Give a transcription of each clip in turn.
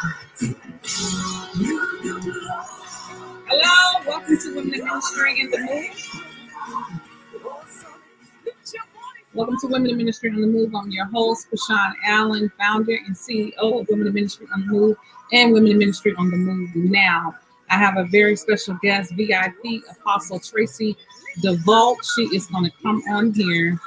Hello, welcome to Women in Ministry in the Move. Welcome to Women in Ministry on the Move. I'm your host, Pashan Allen, founder and CEO of Women in Ministry on the Move and Women in Ministry on the Move Now. I have a very special guest, VIP Apostle Tracy DeVault. She is going to come on here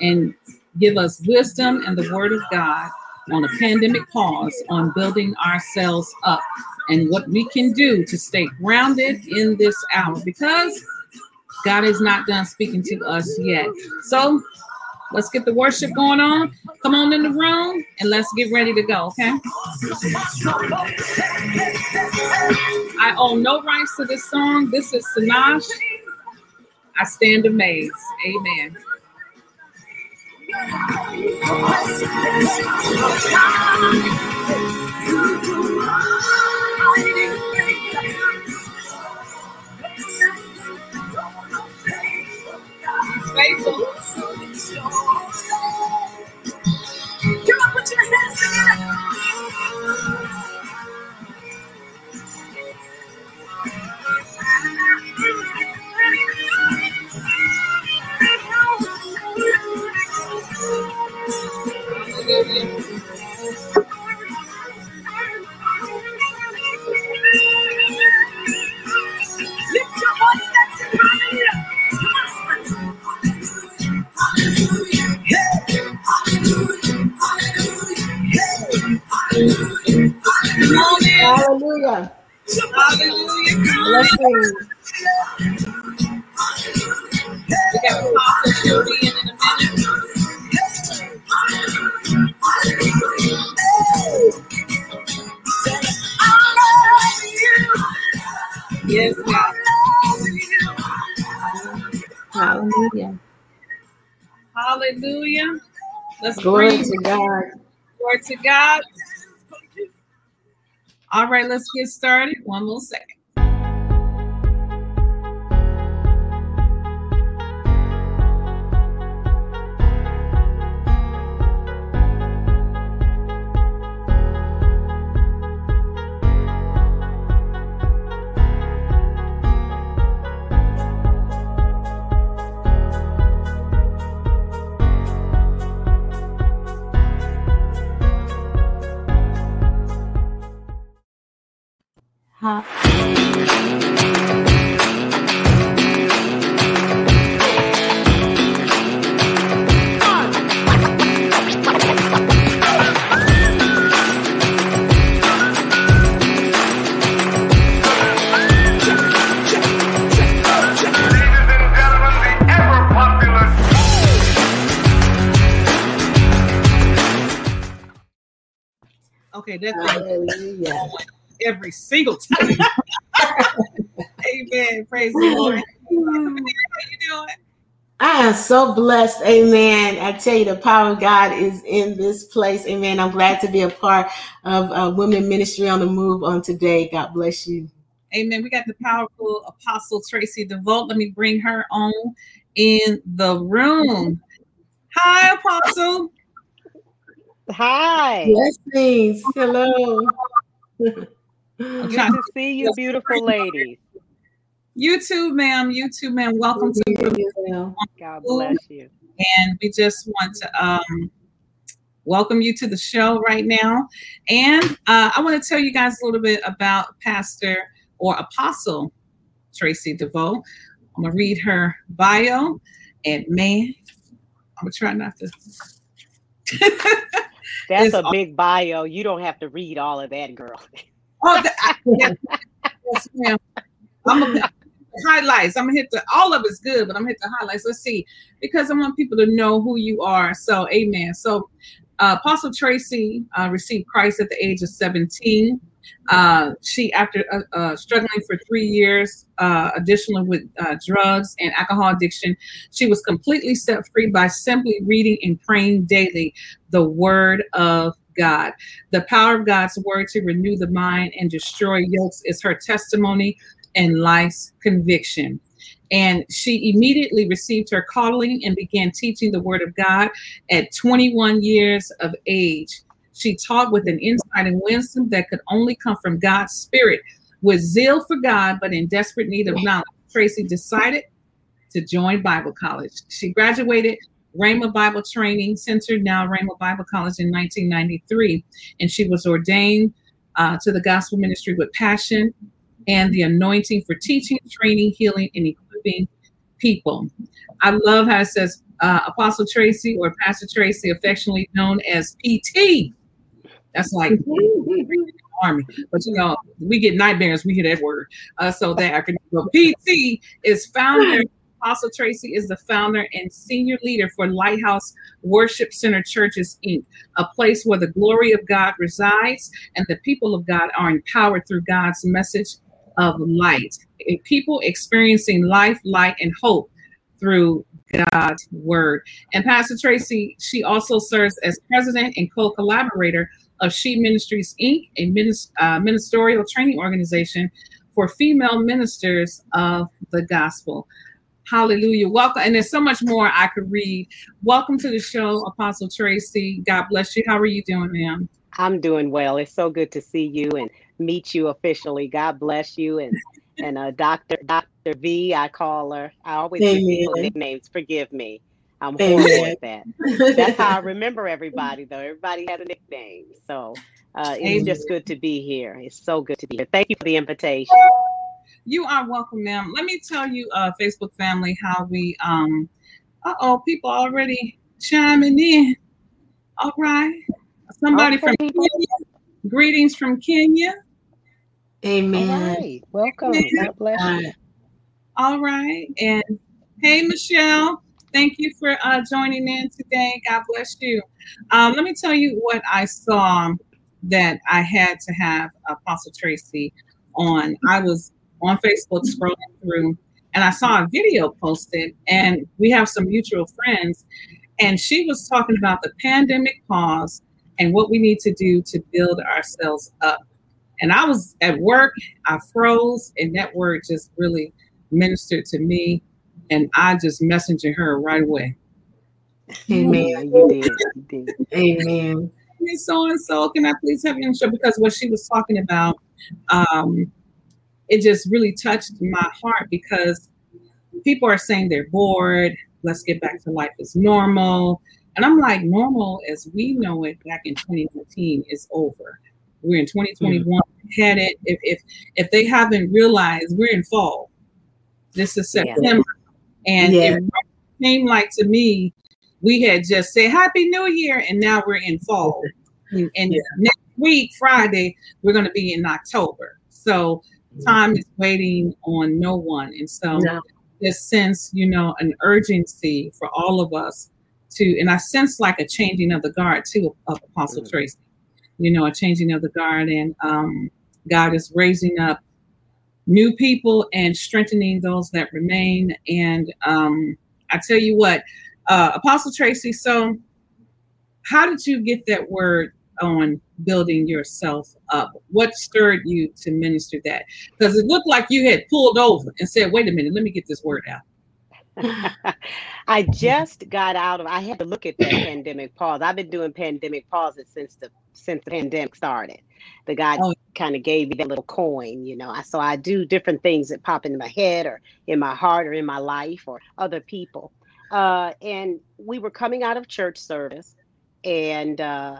and give us wisdom and the word of God on a pandemic pause on building ourselves up and what we can do to stay grounded in this hour because God is not done speaking to us yet. So let's get the worship going on. Come on in the room and let's get ready to go, okay? I own no rights to this song. This is Sanash. I stand amazed. Amen. Faithful. In. Blessings. Yes, God. Hallelujah. Hallelujah. Let's Glory breathe. to God. Glory to God. All right, let's get started. One more second. Every single time. Amen. Praise the Lord. How you doing? I am so blessed. Amen. I tell you, the power of God is in this place. Amen. I'm glad to be a part of uh, Women Ministry on the Move on today. God bless you. Amen. We got the powerful Apostle Tracy DeVault. Let me bring her on in the room. Hi, Apostle. Hi. Blessings. Hello. I'm Good to see you, beautiful ladies. You too, ma'am. You too, ma'am. Welcome to the God bless you. and we just want to um, welcome you to the show right now. And uh, I want to tell you guys a little bit about Pastor or Apostle Tracy DeVoe. I'm gonna read her bio, and man, I'm gonna try not to. That's It's a big bio. You don't have to read all of that, girl. Oh, the, I, yes, ma'am. I'm gonna highlights. I'm gonna hit the all of it's good, but I'm gonna hit the highlights. Let's see, because I want people to know who you are. So, Amen. So, uh, Apostle Tracy uh, received Christ at the age of 17. Uh, she, after uh, uh, struggling for three years, uh, additionally with drugs and alcohol addiction, she was completely set free by simply reading and praying daily the Word of God. The power of God's Word to renew the mind and destroy yokes is her testimony and life's conviction. And she immediately received her calling and began teaching the Word of God at 21 years of age. She taught with an insight and wisdom that could only come from God's Spirit. With zeal for God, but in desperate need of knowledge, Tracy decided to join Bible College. She graduated Rhema Bible Training Center, now Rhema Bible College, in 1993, and she was ordained uh, to the gospel ministry with passion and the anointing for teaching, training, healing, and equipping people. I love how it says uh, Apostle Tracy or Pastor Tracy, affectionately known as PT. That's like army, but you know we get nightmares. We hear that word, uh, so that acronym. But PT is founder. Apostle Tracy is the founder and senior leader for Lighthouse Worship Center Churches Inc., a place where the glory of God resides and the people of God are empowered through God's message of light. People experiencing life, light, and hope through God's word. And Pastor Tracy, she also serves as president and co collaborator of She Ministries Inc., a uh, ministerial training organization for female ministers of the gospel. Hallelujah. Welcome. And there's so much more I could read. Welcome to the show, Apostle Tracy. God bless you. How are you doing, ma'am? I'm doing well. It's so good to see you and meet you officially. God bless you and and uh, Doctor Doctor V, I call her. I always give people nicknames. Forgive me. I'm horrible at that. That's how I remember everybody, though. Everybody has a nickname. So uh, it's just good to be here. It's so good to be here. Thank you for the invitation. You are welcome, ma'am. Let me tell you, uh, Facebook family, how we um uh oh, people already chiming in. All right. Somebody from Kenya. Greetings from Kenya. Amen. right. Welcome. God bless you. All right. And hey, Michelle, thank you for uh, joining in today. God bless you. Um, let me tell you what I saw that I had to have Apostle Tracy on. I was on Facebook scrolling through and I saw a video posted, and we have some mutual friends. And she was talking about the pandemic pause and what we need to do to build ourselves up. And I was at work, I froze, and that word just really ministered to me. And I just messaged her right away. Amen. You did. You did. Amen. So and so, can I please have you on the show? Because what she was talking about, um, it just really touched my heart because people are saying they're bored. Let's get back to life as normal. And I'm like, normal as we know it back in 2019 is over. We're in 2021 mm. headed. If, if if they haven't realized we're in fall, this is Yeah. September, and Yeah. it seemed like to me we had just said Happy New Year, and now we're in fall. And, and Yeah. next week, Friday, we're going to be in October. So time is waiting on no one, and so No. this sense, you know, an urgency for all of us to, and I sense like a changing of the guard too of Apostle Mhm. Tracy, you know, a changing of the guard, and um, God is raising up new people and strengthening those that remain. And um, I tell you what, uh, Apostle Tracy, so how did you get that word on building yourself up? What stirred you to minister that? Because it looked like you had pulled over and said, wait a minute, let me get this word out. I just got out of. I had to look at that pandemic pause. I've been doing pandemic pauses since the since the pandemic started. The guy Oh. kind of gave me that little coin, you know. I so I do different things that pop into my head or in my heart or in my life or other people. Uh, and we were coming out of church service, and uh.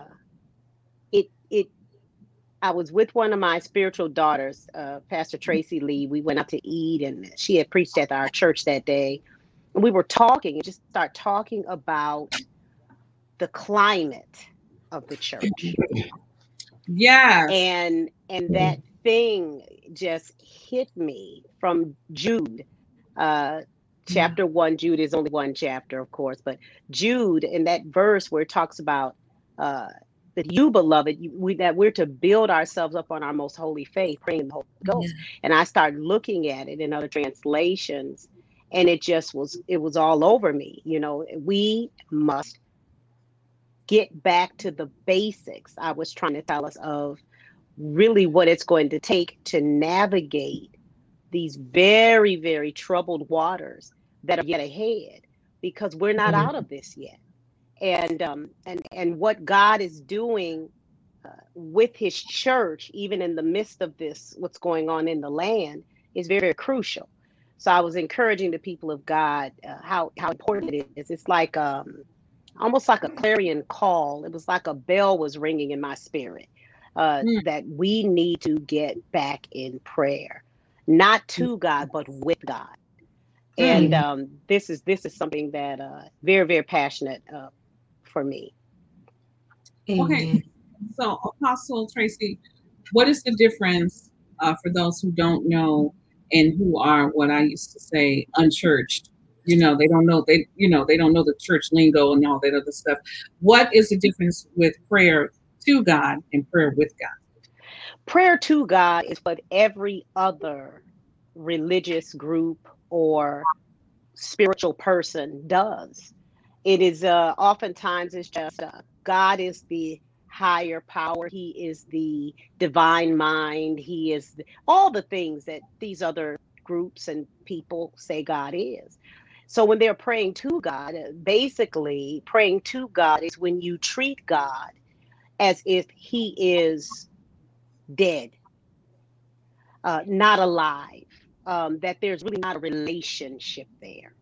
I was with one of my spiritual daughters, uh, Pastor Tracy Lee. We went out to eat, and she had preached at our church that day. And we were talking and just start talking about the climate of the church. Yeah. and and that thing just hit me from jude uh chapter one. Jude is only one chapter of course but jude in that verse where it talks about uh that you beloved you- we that we're to build ourselves up on our most holy faith praying the holy ghost. And i started looking at it in other translations and it just was it was all over me you know. We must get back to the basics i was trying to tell us of really what it's going to take to navigate these very very troubled waters that are yet ahead because we're not Mhm. out of this yet and um and and what god is doing uh, with his church, even in the midst of this, what's going on in the land, is very, very crucial. So I was encouraging the people of God uh, how how important it is. It's like um, almost like a clarion call. It was like a bell was ringing in my spirit uh, Mm. that we need to get back in prayer, not to God but with God. And um, this is this is something that uh, very very passionate uh, for me. Amen. So, Apostle Tracy, what is the difference uh, for those who don't know and who are what I used to say unchurched? You know, they don't know they you know they don't know the church lingo and all that other stuff. What is the difference with prayer to God and prayer with God? prayer to God is what every other religious group or spiritual person does. It is uh, oftentimes it's just uh, God is the higher power. He is the divine mind. He is the, all the things that these other groups and people say God is. So when they're praying to God, uh, basically praying to God is when you treat God as if He is dead, uh, not alive, um, that there's really not a relationship there.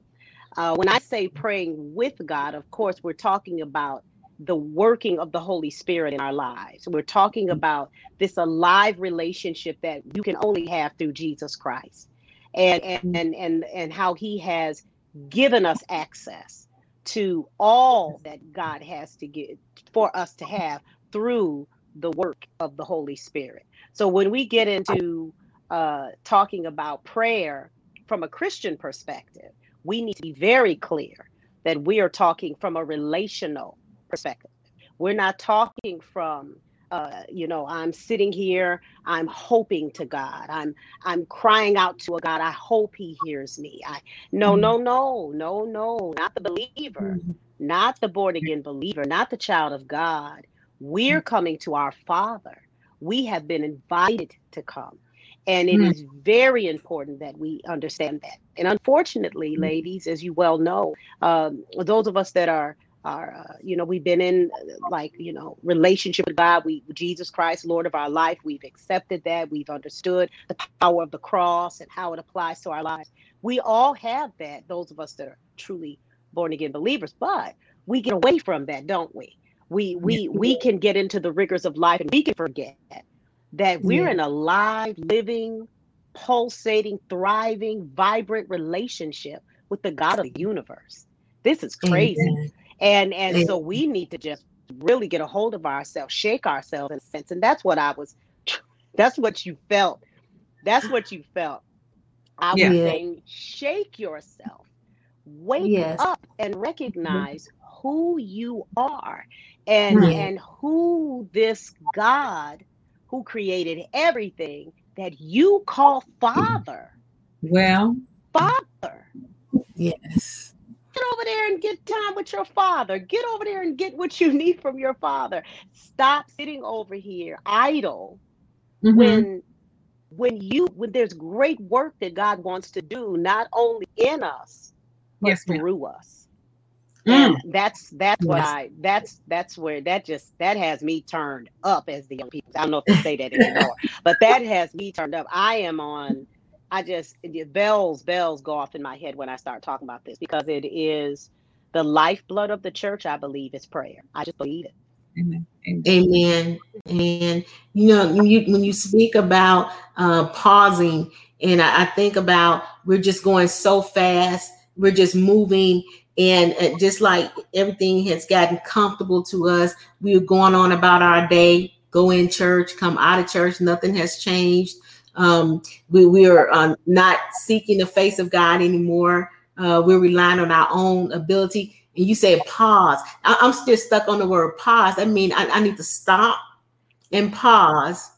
Uh, when I say praying with God, of course, we're talking about the working of the Holy Spirit in our lives. We're talking about this alive relationship that you can only have through Jesus Christ, and and and and, and how He has given us access to all that God has to give for us to have through the work of the Holy Spirit. So when we get into uh, talking about prayer from a Christian perspective, we need to be very clear that we are talking from a relational perspective. We're not talking from uh, you know i'm sitting here i'm hoping to god. I'm i'm crying out to a god i hope he hears me. I no mm-hmm. no no no no not the believer mm-hmm. not the born again believer not the child of god. We're mm-hmm. coming to our father. We have been invited to come and it Mm. is very important that we understand that and unfortunately Mm. ladies as you well know um, those of us that are are uh, you know we've been in uh, like you know relationship with god we jesus christ lord of our life we've accepted that we've understood the power of the cross and how it applies to our lives we all have that those of us that are truly born again believers but we get away from that don't we we we we can get into the rigors of life and we can forget that we're Yeah. in a live living pulsating thriving vibrant relationship with the god of the universe this is crazy Amen. and and Amen. so we need to just really get a hold of ourselves shake ourselves in a sense and that's what i was that's what you felt that's what you felt i was Yeah. Yeah. saying shake yourself wake Yes. up and recognize mm-hmm. who you are and Yeah. and who this god who created everything that you call father Well, father Yes. get over there and get time with your father. Get over there and get what you need from your father. Stop sitting over here idle mhm. when when you when there's great work that God wants to do not only in us but Yes, ma'am. through us. Mm. And that's that's what Yes. I that's that's where that just that has me turned up as the young people. I don't know if they say that anymore, but that has me turned up. I am on I just bells bells go off in my head when I start talking about this because it is the lifeblood of the church. I believe is prayer. I just believe it. Amen. Amen. Amen. And you know, when you when you speak about uh, pausing, and I, I think about we're just going so fast, we're just moving, and uh, just like everything has gotten comfortable to us, we're going on about our day, go in church, come out of church, nothing has changed. Um, we we are uh, not seeking the face of God anymore. Uh, we're relying on our own ability. And you say pause. I, I'm still stuck on the word pause. I mean, I, I need to stop and pause.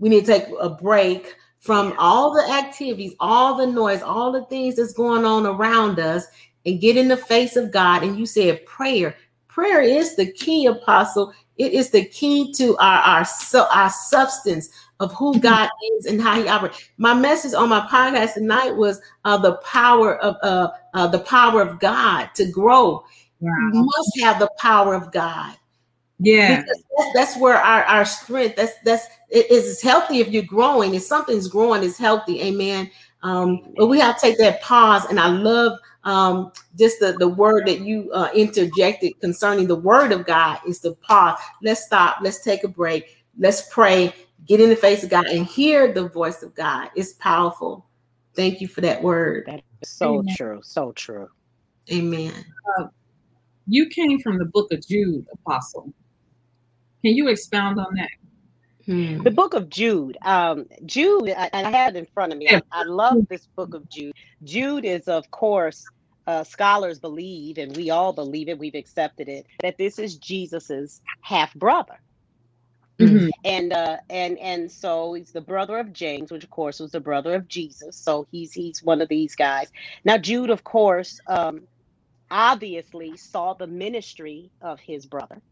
We need to take a break from all the activities, all the noise, all the things that's going on around us, and get in the face of God. And you said prayer. Prayer is the key, apostle. It is the key to our our, su- our substance of who God is and how He operates. My message on my podcast tonight was uh, the power of uh, uh, the power of God to grow Wow. you must have the power of God. Yeah. Because that's, where our, our strength that's that's it is healthy if you're growing if something's growing it's healthy amen um but we have to take that pause and i love um just the the word that you uh, interjected concerning the word of god is to pause let's stop let's take a break let's pray get in the face of god and hear the voice of god it's powerful thank you for that word That is so Amen. true. So true. amen You came from the book of Jude, Apostle. Can you expound on that? Hmm. The book of Jude. Um, Jude, I, and I have it in front of me. I, I love this book of Jude. Jude is, of course, uh, scholars believe, and we all believe it. We've accepted it that this is Jesus's half brother, Mhm. and uh, and and so he's the brother of James, which of course was the brother of Jesus. So he's he's one of these guys. Now Jude, of course, um, obviously saw the ministry of his brother.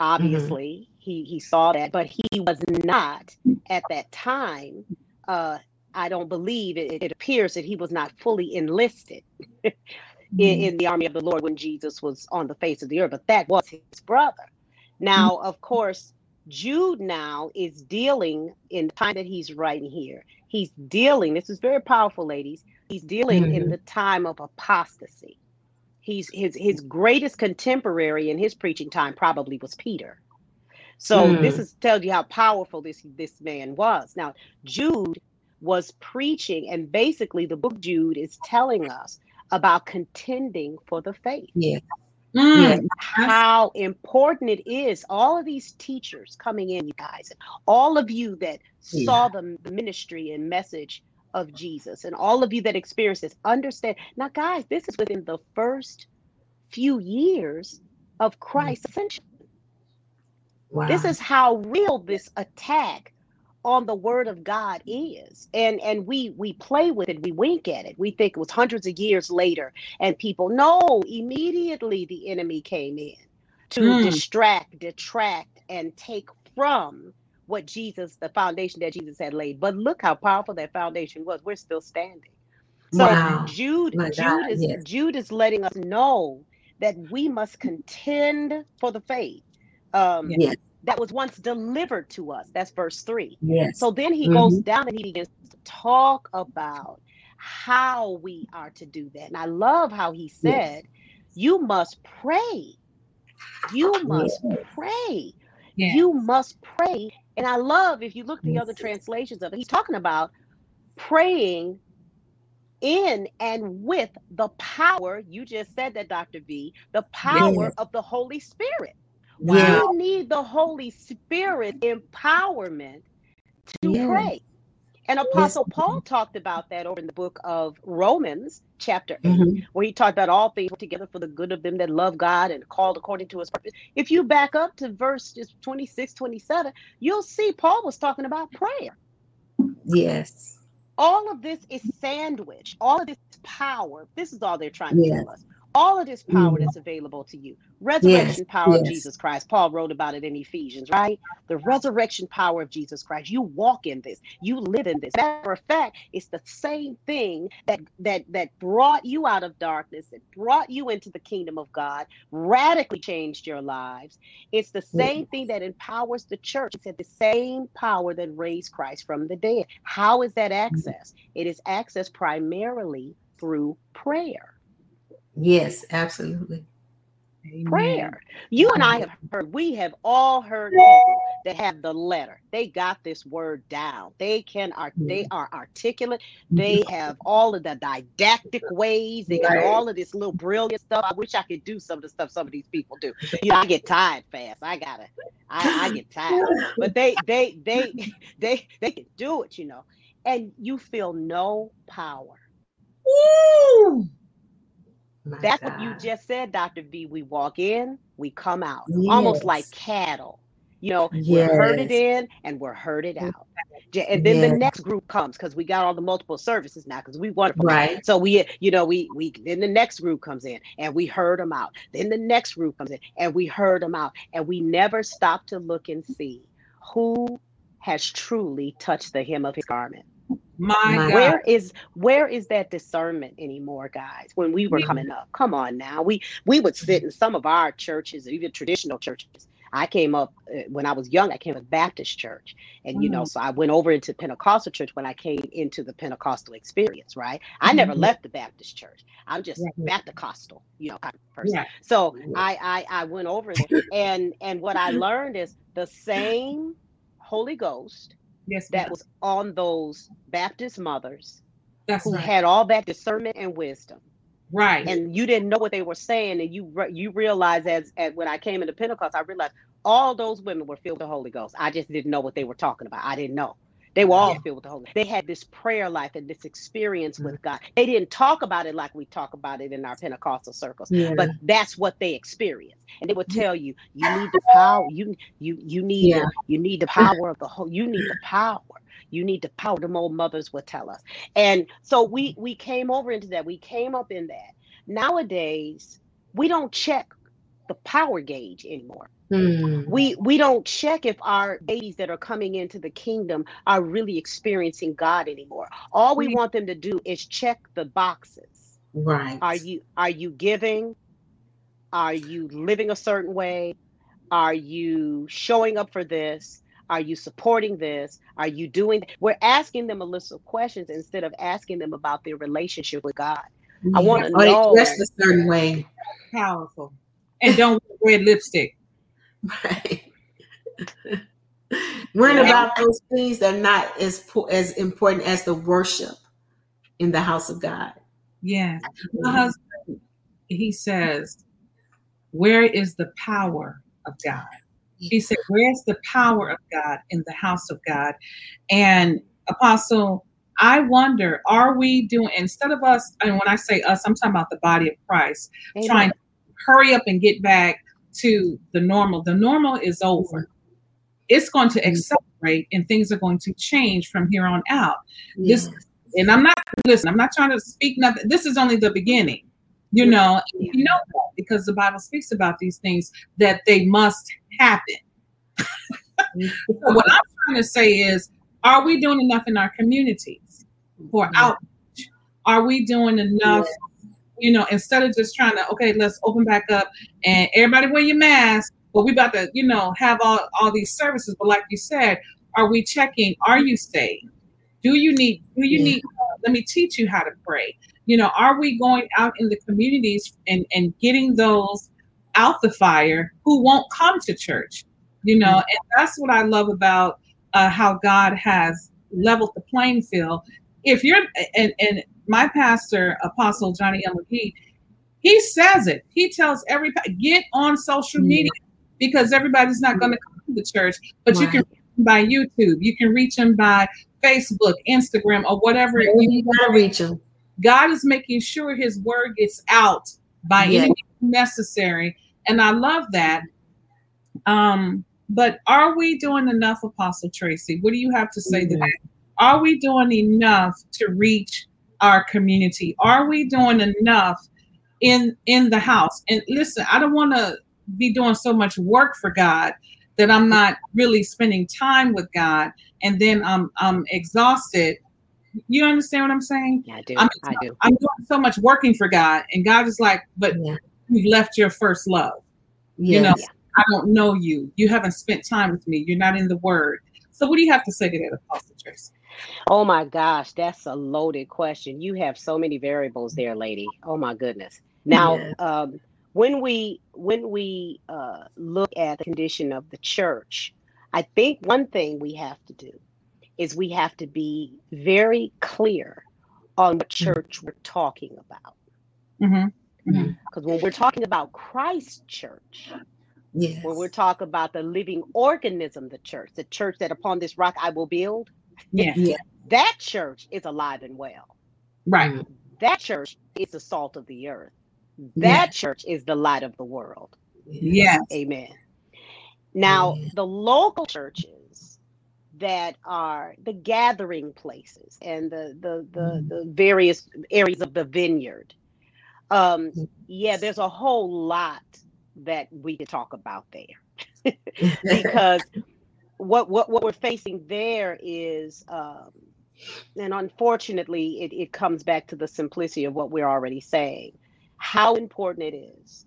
Obviously, he he saw that, but he was not at that time. Uh, I don't believe it, it appears that he was not fully enlisted in, mm-hmm. in the army of the Lord when Jesus was on the face of the earth, but that was his brother. Now, mm-hmm. of course, Jude now is dealing in the time that he's writing here. He's dealing, this is very powerful, ladies. He's dealing in mm-hmm. the time of apostasy. He's his his greatest contemporary in his preaching time probably was Peter. So Mm. this is tells you how powerful this this man was. Now, Jude was preaching, and basically the book Jude is telling us about contending for the faith yeah Mm. how important it is. All of these teachers coming in, you guys, and all of you that saw the, the ministry and message of Jesus, and all of you that experienced this, understand. Now, guys, this is within the first few years of Christ's ascension. wow This is how real this attack on the word of God is. And and we we play with it, we wink at it. We think it was hundreds of years later and people no, immediately the enemy came in to Mm. distract, detract and take from what Jesus the foundation that Jesus had laid. But look how powerful that foundation was. We're still standing. So Wow. Jude My Jude God, is yes. Jude is letting us know that we must contend for the faith. Um, Yes. That was once delivered to us. That's verse three. yes So then he Mhm. goes down and he begins to talk about how we are to do that. And I love how he said, You must pray. You must pray. Yeah. You must pray. And I love if you look at the other translations of it, he's talking about praying in and with the power. You just said that, Dr. V, the power Yes. of the Holy Spirit. Yeah. We need the Holy Spirit empowerment to Yes. pray. And Apostle Paul talked about that over in the book of Romans, chapter 8, Mhm. where he talked about all things together for the good of them that love God and called according to his purpose. If you back up to verse just 26, 27, you'll see Paul was talking about prayer. yes All of this is sandwiched. All of this is power. This is all they're trying to Yes. tell us. All of this power Mhm. that's available to you. Resurrection power of. Jesus Christ. Paul wrote about it in Ephesians, right? The resurrection power of Jesus Christ. You walk in this. You live in this. Matter of fact, it's the same thing that that that brought you out of darkness, that brought you into the kingdom of God, radically changed your lives. It's the same thing that empowers the church. It's the same power that raised Christ from the dead. How is that access? It is accessed primarily through prayer. Yes absolutely prayer. You and I have heard, we have all heard people that have the letter. They got this word down. They can art they are articulate. Mm-hmm. They have all of the didactic ways. They got Right. all of this little brilliant stuff. I wish I could do some of the stuff some of these people do. You know, I get tired fast. I gotta I, I get tired. But they they they they they can do it, you know. And you feel no power. Woo! My That's what you just said, Dr. V. We walk in, we come out, almost like cattle. You know, we're herded in and we're herded out. And then the next group comes because we got all the multiple services now because we wonderful. right So we, you know, we we then the next group comes in and we herd them out. Then the next group comes in and we herd them out. And we never stop to look and see who has truly touched the hem of his garment. My My God. Where is where is that discernment anymore, guys? When we were coming up, come on now. We we would sit in some of our churches, even traditional churches, I came up uh, when I was young. I came to Baptist church, and you know, Mhm. so I went over into Pentecostal church when I came into the Pentecostal experience. Right, I never Mhm. left the Baptist church. I'm just Right. Baptist-costal, you know, kind of person. Right. So Yeah. I, I I went over there, and and what I learned is the same Holy Ghost Yes, that ma'am. was on those Baptist mothers that's who right. had all that discernment and wisdom right. and you didn't know what they were saying and you re- you realize as, as when i came into pentecost i realized all those women were filled with the holy ghost i just didn't know what they were talking about i didn't know they were all Yeah. filled with the holy they had this prayer life and this experience with mm-hmm. god. They didn't talk about it like we talk about it in our pentecostal circles Yeah. but that's what they experienced. And they would tell you you need the power you you you need Yeah. the, you need the power of the whole you need the power. You need the power the old mothers would tell us. And so we we came over into that. We came up in that. Nowadays we don't check the power gauge anymore Hmm. we we don't check if our babies that are coming into the kingdom are really experiencing god anymore all we Mm. want them to do is check the boxes right. are you are you giving are you living a certain way are you showing up for this are you supporting this are you doing we're asking them a list of questions instead of asking them about their relationship with god I wanna Or they know- dress a certain way. Powerful. And don't wear red lipstick. Right. Worrying Yeah. about those things that are not as as important as the worship in the house of God. Yeah. Mm-hmm. My husband, he says, Where is the power of God? He said, Where's the power of God in the house of God? And Apostle, I wonder, are we doing, instead of us, and when I say us, I'm talking about the body of Christ, Amen. trying to hurry up and get back to the normal. The normal is over. It's going to mm-hmm. accelerate and things are going to change from here on out. This and I'm not listen, I'm not trying to speak nothing. This is only the beginning. You know, and you know that because the Bible speaks about these things that they must happen. Mm-hmm. So what I'm trying to say is, are we doing enough in our communities for Yeah. outreach? Are we doing enough? You know, instead of just trying to okay, let's open back up and everybody wear your mask, but we about to, you know, have all all these services. But like you said, are we checking? Are you safe? Do you need? Do you Yeah. need? let me teach you how to pray. You know, are we going out in the communities and and getting those out the fire who won't come to church? You know, and that's what I love about uh, how God has leveled the playing field. If you're and and my pastor, Apostle Johnny L. McGee, he says it. He tells everybody get on social Yeah. media because everybody's not going to come to the church, but you can reach them by YouTube, you can reach them by Facebook, Instagram, or whatever. Wherever you gotta reach them. God is making sure His word gets out by Yeah. any means necessary, and I love that. Um, but are we doing enough, Apostle Tracy? What do you have to say to Mhm. that? Are we doing enough to reach our community? Are we doing enough in in the house? And listen, I don't want to be doing so much work for God that I'm not really spending time with God, and then I'm I'm exhausted. You understand what I'm saying? I do. I'm- I do. I'm doing so much working for God, and God is like, but Yeah. you've left your first love. Yeah. know, I don't know you. You haven't spent time with me. You're not in the Word. So, what do you have to say to that, Apostle Tracy? Oh my gosh, that's a loaded question. You have so many variables there, lady. Oh my goodness. Now, Yeah. um, when we when we uh, look at the condition of the church, I think one thing we have to do is we have to be very clear on what church we're talking about. Mm-hmm. Because when we're talking about Christ Church, Yes. when we're talking about the living organism, the church, the church that upon this rock I will build, Yeah, Yeah. that church is alive and well. right. That church is the salt of the earth. That church is the light of the world. Yes. Amen. Now, Amen. the local churches that are the gathering places and the the the, Mhm. the various areas of the vineyard. Um, Mhm. yeah, there's a whole lot that we could talk about there because what what what we're facing there is um and unfortunately it, it comes back to the simplicity of what we're already saying how important it is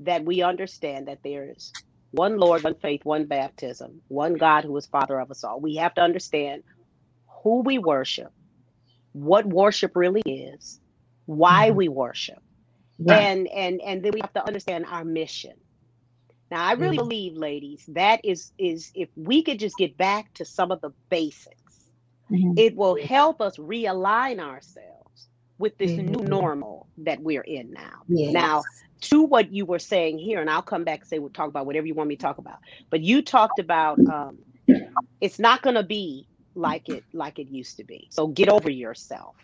that we understand that there's one Lord, one faith, one baptism, one God who is Father of us all. We have to understand who we worship, what worship really is, why Mhm. we worship, Right. and and and then we have to understand our mission. Now, I really Mhm. believe, ladies, that is is if we could just get back to some of the basics, Mhm. it will help us realign ourselves with this new Mhm. normal that we're in now. Yes. Now, to what you were saying here, and I'll come back and say we'll talk about whatever you want me to talk about. But you talked about um, it's not going to be like it like it used to be. So get over yourself.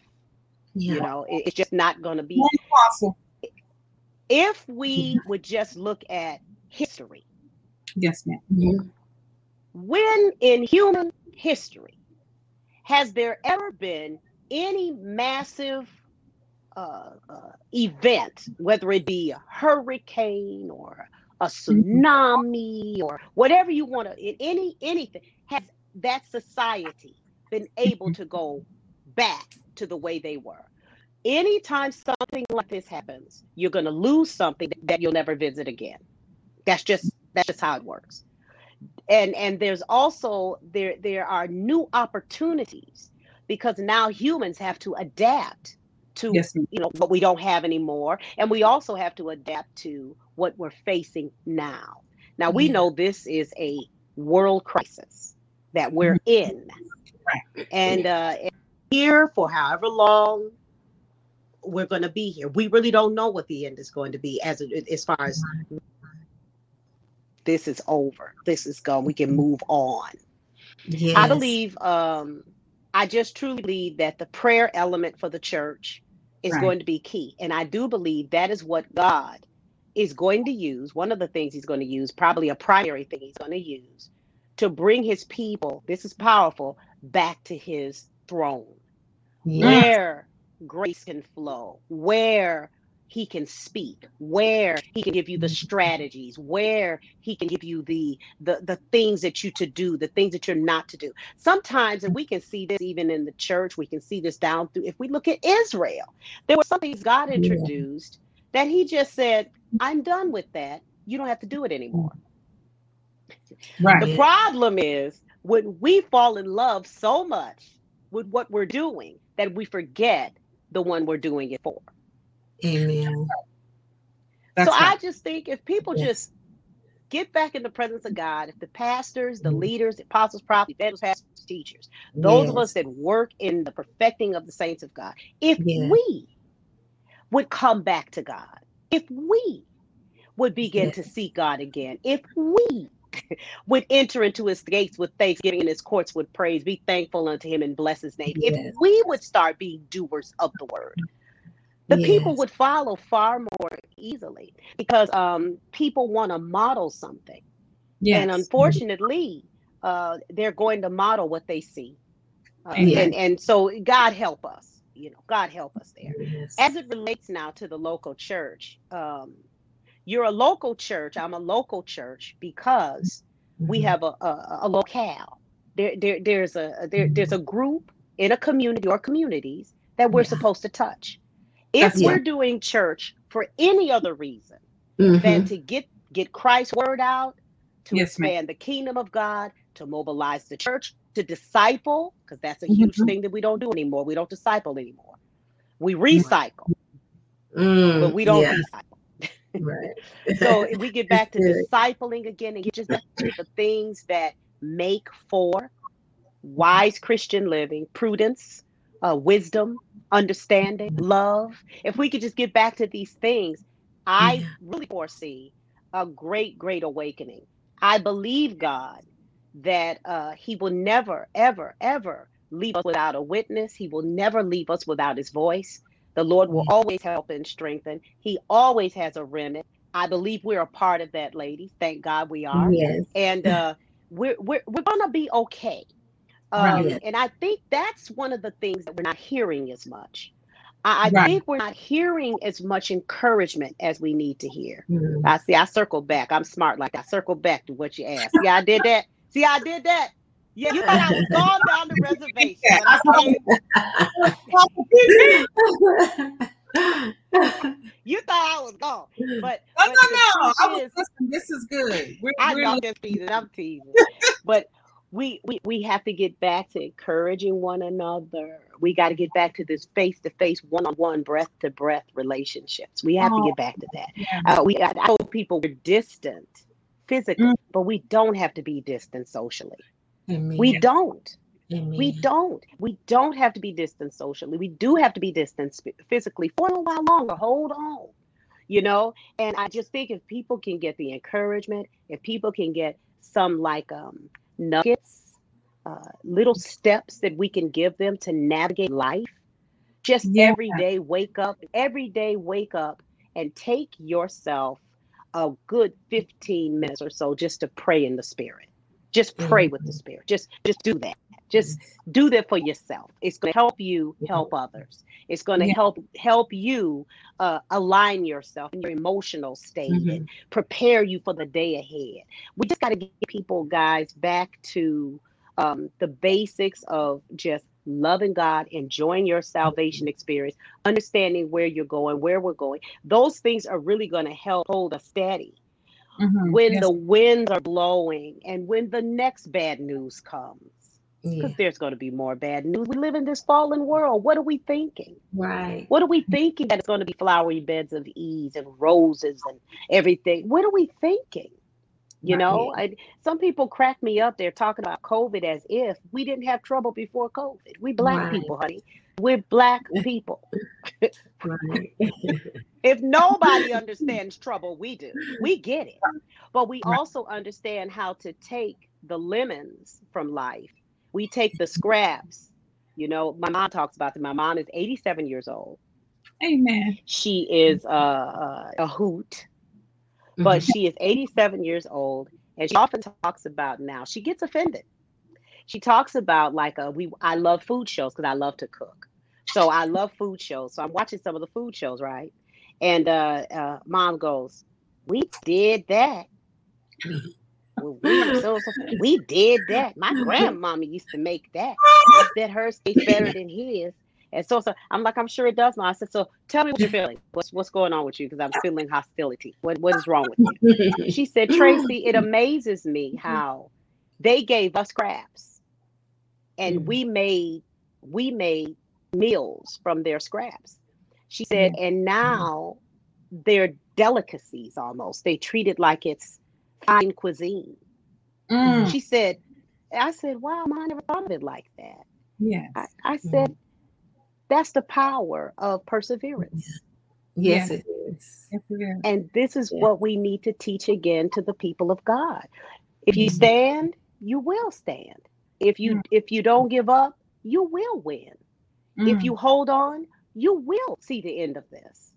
yeah. You know, it- it's just not going to be. If we would just look at history, Yes, ma'am. Mhm. when in human history has there ever been any massive uh, uh, event, whether it be a hurricane or a tsunami or whatever you want to, in any anything, has that society been able to go back to the way they were? Anytime something like this happens, you're going to lose something that you'll never visit again. That's just that's just how it works. And and there's also there there are new opportunities because now humans have to adapt to Yes, you know what we don't have anymore. And we also have to adapt to what we're facing now. Now we know this is a world crisis that we're in. Right. and uh and here for however long we're going to be here we really don't know what the end is going to be as as far as this is over this is gone we can move on Yes. I believe, um, I just truly believe that the prayer element for the church is Right. going to be key. And I do believe that is what God is going to use. One of the things he's going to use, probably a primary thing he's going to use to bring his people, this is powerful, back to his throne Yes. where grace can flow, where he can speak, where he can give you the mm-hmm. strategies, where he can give you the the the things that you to do, the things that you're not to do. Sometimes, and we can see this even in the church, we can see this down through. If we look at Israel, there were some things God Yeah. introduced that He just said, "I'm done with that. You don't have to do it anymore." Right. The problem is when we fall in love so much with what we're doing that we forget the one we're doing it for. Amen. That's so I just think if people Yes. just get back in the presence of God, if the pastors, the Mhm. leaders, the apostles, prophets, evangelists, pastors, teachers, those of us that work in the perfecting of the saints of God, if we would come back to God, if we would begin to seek God again, if we would enter into his gates with thanksgiving and his courts with praise, be thankful unto him and bless his name. Yes. If we would start being doers of the word, the people would follow far more easily because um, people want to model something. Yes. And unfortunately, uh, they're going to model what they see. Uh, Yeah. and, and so God help us, you know, God help us there. Yes. As it relates now to the local church, um, you're a local church. I'm a local church because we Mhm. have a, a, a locale. There, there, there's a there, there's a group in a community or communities that we're Yeah. supposed to touch. If That's we're right. doing church for any other reason than Mhm. to get get Christ's word out, to Yes, ma'am. expand the kingdom of God, to mobilize the church, to disciple, because that's a huge Mhm. thing that we don't do anymore. We don't disciple anymore. We recycle, Mm, but we don't yeah, disciple. right. So if we get back to discipling again and get just the things that make for wise Christian living, prudence, uh, wisdom, understanding, love. If we could just get back to these things, I Yeah. really foresee a great, great awakening. I believe God that uh, He will never, ever, ever leave us without a witness. He will never leave us without His voice. The Lord will Yeah. always help and strengthen. He always has a remnant. I believe we're a part of that, ladies. Thank God we are. Yes. And uh, we're, we're, we're going to be okay. Right. Um, Yeah. and I think that's one of the things that we're not hearing as much. I, I Right. think we're not hearing as much encouragement as we need to hear. Mm. I see. I circle back. I'm smart like. I circle back to what you asked. Yeah, I did that. See, I did that. Yeah, you thought I was gone down the reservation. came- you thought I was gone, but No, but no, no. I was is- listening. This is good. We're, I we're I'm just teasing. I'm teasing. But we, we we have to get back to encouraging one another. We got to get back to this face to face, one on one, breath to breath relationships. We have to Oh. get back to that. Yeah. Uh, we I told people we're distant physically, Mm. but we don't have to be distant socially. Amen. We don't. Amen. We don't. We don't have to be distant socially. We do have to be distant physically for a little while longer. Hold on. You know, and I just think if people can get the encouragement, if people can get some like um nuggets, uh, little steps that we can give them to navigate life, just Yeah. every day wake up, every day wake up and take yourself a good 15 minutes or so just to pray in the spirit. Just pray with the spirit. Just just do that. Just do that for yourself. It's going to help you help others. It's going to Yeah. help help you uh, align yourself in your emotional state Mhm. and prepare you for the day ahead. We just got to get people, guys, back to um, the basics of just loving God, enjoying your salvation experience, understanding where you're going, where we're going. Those things are really going to help hold us steady Mhm. when Yes. the winds are blowing and when the next bad news comes. Yeah. Because there's going to be more bad news. We live in this fallen world. What are we thinking? Right. What are we thinking that it's going to be flowery beds of ease and roses and everything? What are we thinking? You Right. know, I, some people crack me up. They're talking about COVID as if we didn't have trouble before COVID. We black Right. people, honey. We're black people. If nobody understands trouble, we do. We get it. But we also understand how to take the lemons from life. We take the scraps. You know, my mom talks about that. My mom is 87 years old. Amen. She is uh, uh, a hoot, but Mhm. she is 87 years old. And she often talks about now, she gets offended. She talks about like uh, we I love food shows because I love to cook. So I love food shows. So I'm watching some of the food shows, right? And uh, uh, mom goes, "We did that. So, so- we did that. My grandmama used to make that. I bet hers tastes better than his." And so, so I'm like, I'm sure it does, mom. I said, so tell me what you're feeling. What's what's going on with you? Because I'm feeling hostility. What what is wrong with you? She said, Tracy, it amazes me how they gave us scraps and Mhm. we made we made meals from their scraps. She said, and now they're delicacies almost. They treat it like it's fine cuisine. Mm. She said, I said, wow, Mom, I never thought of it like that. Yes. I, I said, that's the power of perseverance. yes, Yeah. it is. Yes, it is. And this is Yeah. what we need to teach again to the people of God. If you Mhm. stand, you will stand. If you Mm. if you don't give up, you will win. If Mm. you hold on, you will see the end of this.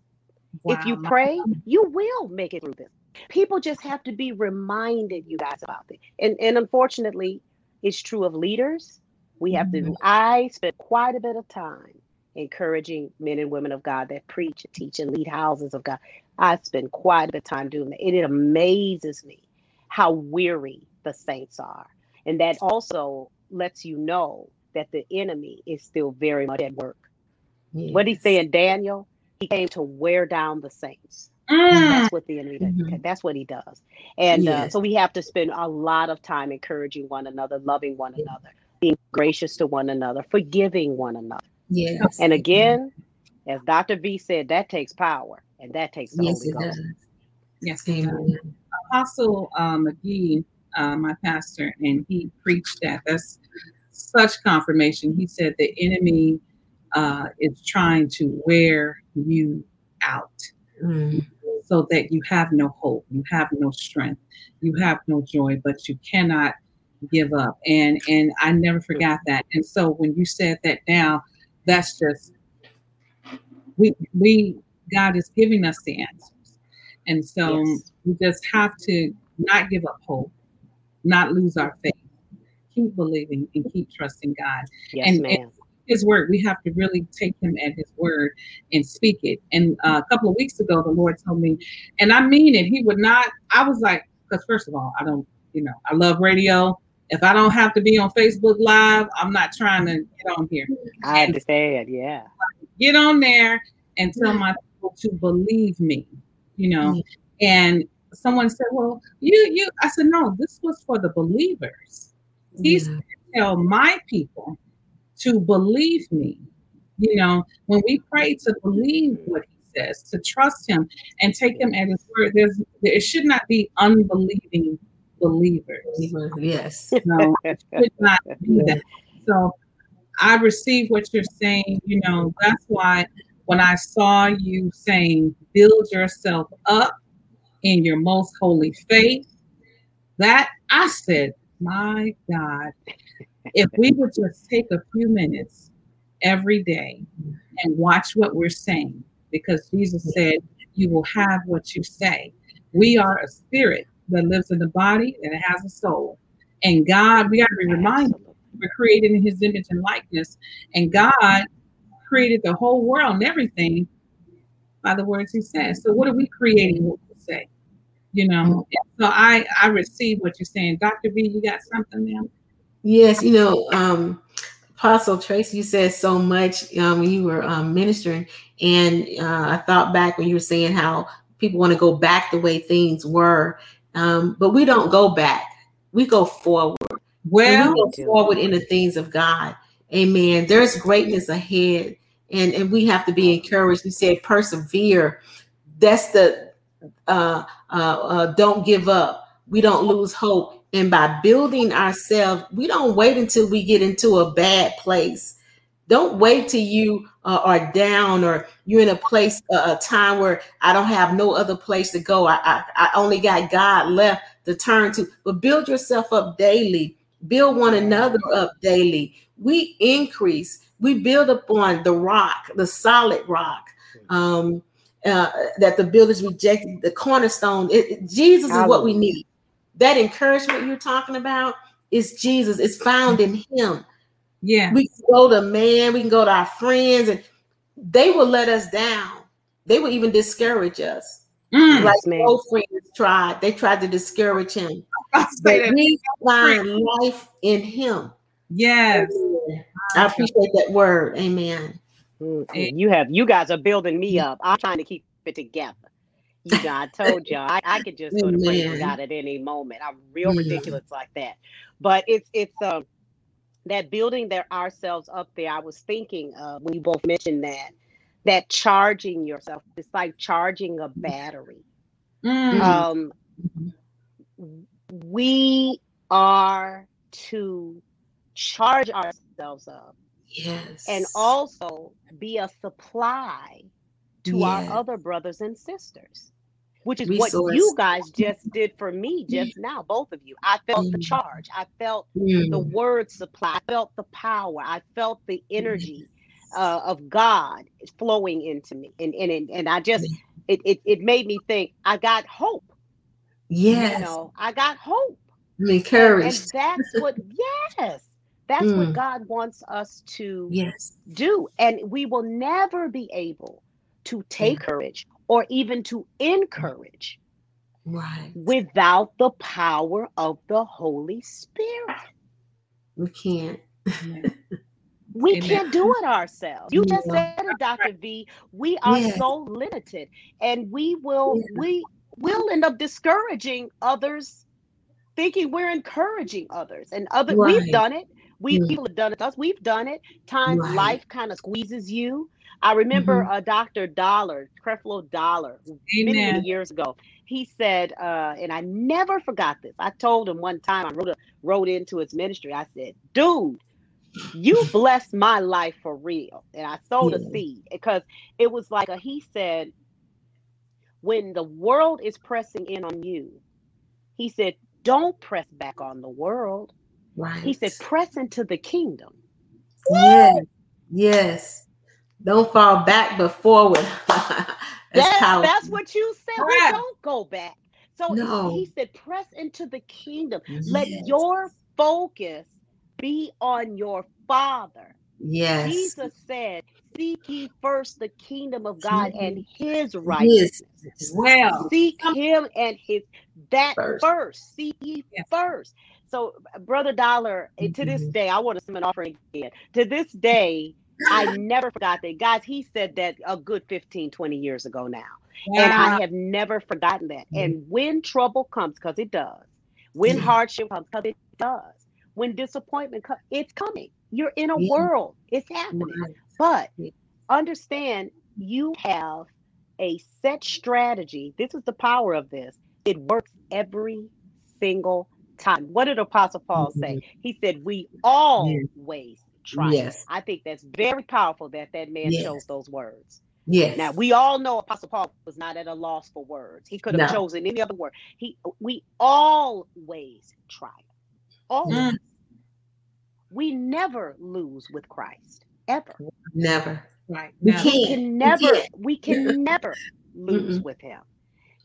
If you pray, you will make it through this. People just have to be reminded, you guys, about it. And and unfortunately, it's true of leaders. We have to. Mhm. I spent quite a bit of time encouraging men and women of God that preach, teach, and lead houses of God. I spend quite a bit of time doing that. And it amazes me how weary the saints are. And that also lets you know that the enemy is still very much at work. What he's saying, Daniel? He came to wear down the saints. Mm. That's what the enemy does. Mhm. That's what he does. And uh, so we have to spend a lot of time encouraging one another, loving one another, being gracious to one another, forgiving one another. Yes. And again, as Dr. V said, that takes power and that takes the yes, Holy it Ghost. does. Yes, it does. Amen. Apostle uh, McGee, uh, my pastor, and he preached that. That's such confirmation. He said the enemy uh, is trying to wear you out Mm. So that you have no hope, you have no strength, you have no joy, but you cannot give up. And and I never forgot that. And so when you said that now, that's just we we God is giving us the answers. And so Yes. we just have to not give up hope, not lose our faith, keep believing and keep trusting God. Yes, And- ma'am. His word, we have to really take him at his word and speak it. And uh, a couple of weeks ago, the Lord told me, and I mean it, he would not, I was like, because first of all, I don't, you know, I love radio. If I don't have to be on Facebook Live, I'm not trying to get on here. I understand. Yeah. Get on there and tell my people to believe me, you know. And someone said, "Well, you you," I said, "No, this was for the believers." He's Yeah. to tell my people to believe me. You know, when we pray to believe what he says, to trust him and take him at his word, there's it should not be unbelieving believers. Yes. No, it should not be that. So I receive what you're saying. You know, that's why when I saw you saying, build yourself up in your most holy faith, that I said, my God, if we would just take a few minutes every day and watch what we're saying, because Jesus said, you will have what you say. We are a spirit that lives in the body and it has a soul. And God, we got to be reminded we're created in his image and likeness. And God created the whole world and everything by the words he says. So what are we creating what we say? You know, mm. so I I receive what you're saying. Dr. V, you got something there? Yes, you know, um, Apostle Tracy, you said so much um, when you were um, ministering, and uh, I thought back when you were saying how people want to go back the way things were, um, but we don't go back; we go forward. Well, we go forward in the things of God. Amen. There's greatness ahead, and and we have to be encouraged. We said persevere. That's the uh, uh, uh, don't give up. We don't lose hope. And by building ourselves, we don't wait until we get into a bad place. Don't wait till you uh, are down or you're in a place, uh, a time where I don't have no other place to go. I, I, I only got God left to turn to. But build yourself up daily. Build one another up daily. We increase. We build upon the rock, the solid rock. Um, uh, that the builders rejected the cornerstone. It, it- Jesus is what we need. That encouragement you're talking about is Jesus. It's found in Him. yeah. We can go to man, we can go to our friends, and they will let us down. They will even discourage us. Mm, Like ma'am. old friends tried. They tried to discourage him. But we find life in Him. Yes. I appreciate that word. Amen. Mhm. You have you guys are building me up. I'm trying to keep it together. You I told y'all I, I could just go to praise. God at any moment. I'm real Yeah. ridiculous like that. But it's it's um that building their ourselves up there. I was thinking uh when you both mentioned that that charging yourself, it's like charging a battery. Mm, Um we are to charge ourselves up Yes. and also be a supply to Yes. our other brothers and sisters, which is what you guys just did for me just now, both of you. I felt the Mm. charge, I felt Mm. the word supply, I felt the power, I felt the energy uh, of God flowing into me, and and and, and I just it, it it made me think I got hope. Yes. You know, I got hope. I'm And, and encouraged. that's what, yes, that's Mm. what God wants us to Yes. do. And we will never be able to take courage or even to encourage Right. without the power of the Holy Spirit. We can't. We Amen. can't do it ourselves. You just Yeah. said it, Dr. V. We are Yes. so limited and we will Yeah. we will end up discouraging others thinking we're encouraging others and other we've done it. We Mm. people have done it to us. We've done it. Times Right. life kind of squeezes you. I remember Mhm. uh, Dr. Dollar, Creflo Dollar, many, many years ago. He said, uh, and I never forgot this. I told him one time I wrote a, wrote into his ministry. I said, "Dude, you blessed my life for real." And I sowed a seed because it was like a, he said, when the world is pressing in on you, he said, "Don't press back on the world." Right. He said, "Press into the kingdom." Yes. Yes. Don't fall back but forward. that's That's, powerful. that's what you said. We don't go back. So No. he said, press into the kingdom. Let your focus be on your Father. Yes. Jesus said, Seek ye first the kingdom of God and his Yes. righteousness. Well, Seek him and his that First. first. Seek ye Yes. first. So, Brother Dollar, eh, to this Mhm. day, I want to send an offering again. To this day, I never forgot that. Guys, he said that a good 15, 20 years ago now. And I have never forgotten that. Mm-hmm. And when trouble comes, because it does, when Yeah. hardship comes, because it does, when disappointment comes, it's coming. You're in a Yeah. world, it's happening. Right. But understand you have a set strategy. This is the power of this. It works every single time. What did Apostle Paul say? Mm-hmm. He said, We always try. Yes. I think that's very powerful that that man Yes. chose those words. Yes. Now we all know Apostle Paul was not at a loss for words. He could have No. chosen any other word. He we always try. Always. Mm. We never lose with Christ. Ever. Never. right. We now. We can't. can We never, can't. we can never lose Mm-mm. with him.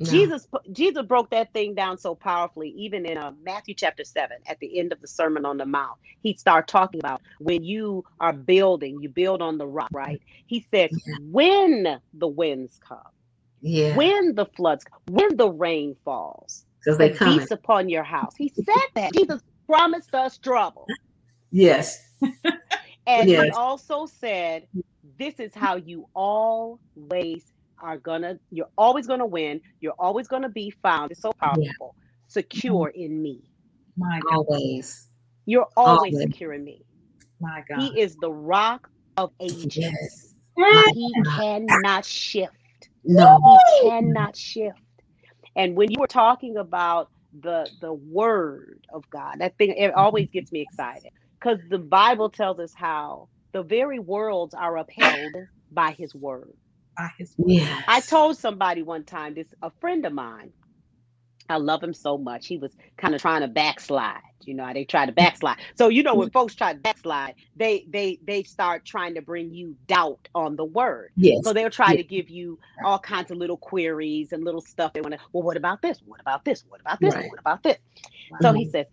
No. Jesus Jesus broke that thing down so powerfully, even in uh, Matthew chapter seven, at the end of the Sermon on the Mount. He'd start talking about when you are building, you build on the rock, right? He said, Yeah. when the winds come, Yeah. when the floods, come, when the rain falls, Because they beats upon your house. He said that. Jesus promised us trouble. Yes. And he also said, this is how you always are gonna, you're always gonna win. You're always gonna be found. It's so powerful. Secure mm-hmm. in me. My God. Always. You're always Always. secure in me. My God. He is the rock of ages. Yes. He cannot shift. No. He cannot shift. And when you were talking about the the word of God, that thing it always gets me excited because the Bible tells us how the very worlds are upheld by His word. By his Yes. I told somebody one time, this a friend of mine. I love him so much. He was kind of trying to backslide. You know, how they try to backslide. So you know when mm-hmm. folks try to backslide, they they they start trying to bring you doubt on the word. Yes. So they'll try Yeah. to give you all kinds of little queries and little stuff. They want to, well, what about this? What about this? What about this? Right. What about this? So he mm-hmm. says,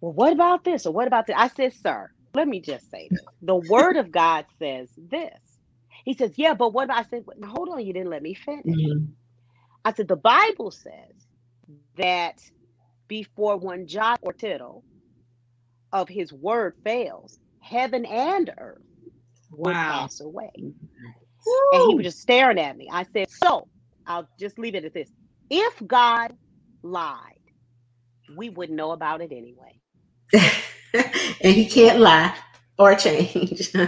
well, what about this? Or what about this? I said, sir, let me just say this. The word of God says this. He says, yeah, but what? I said, "Well, hold on, you didn't let me finish. Mhm. I said, the Bible says that before one jot or tittle of his word fails, heaven and earth will Wow. pass away. And he was just staring at me. I said, So I'll just leave it at this. If God lied, we wouldn't know about it anyway. and he can't lie or change.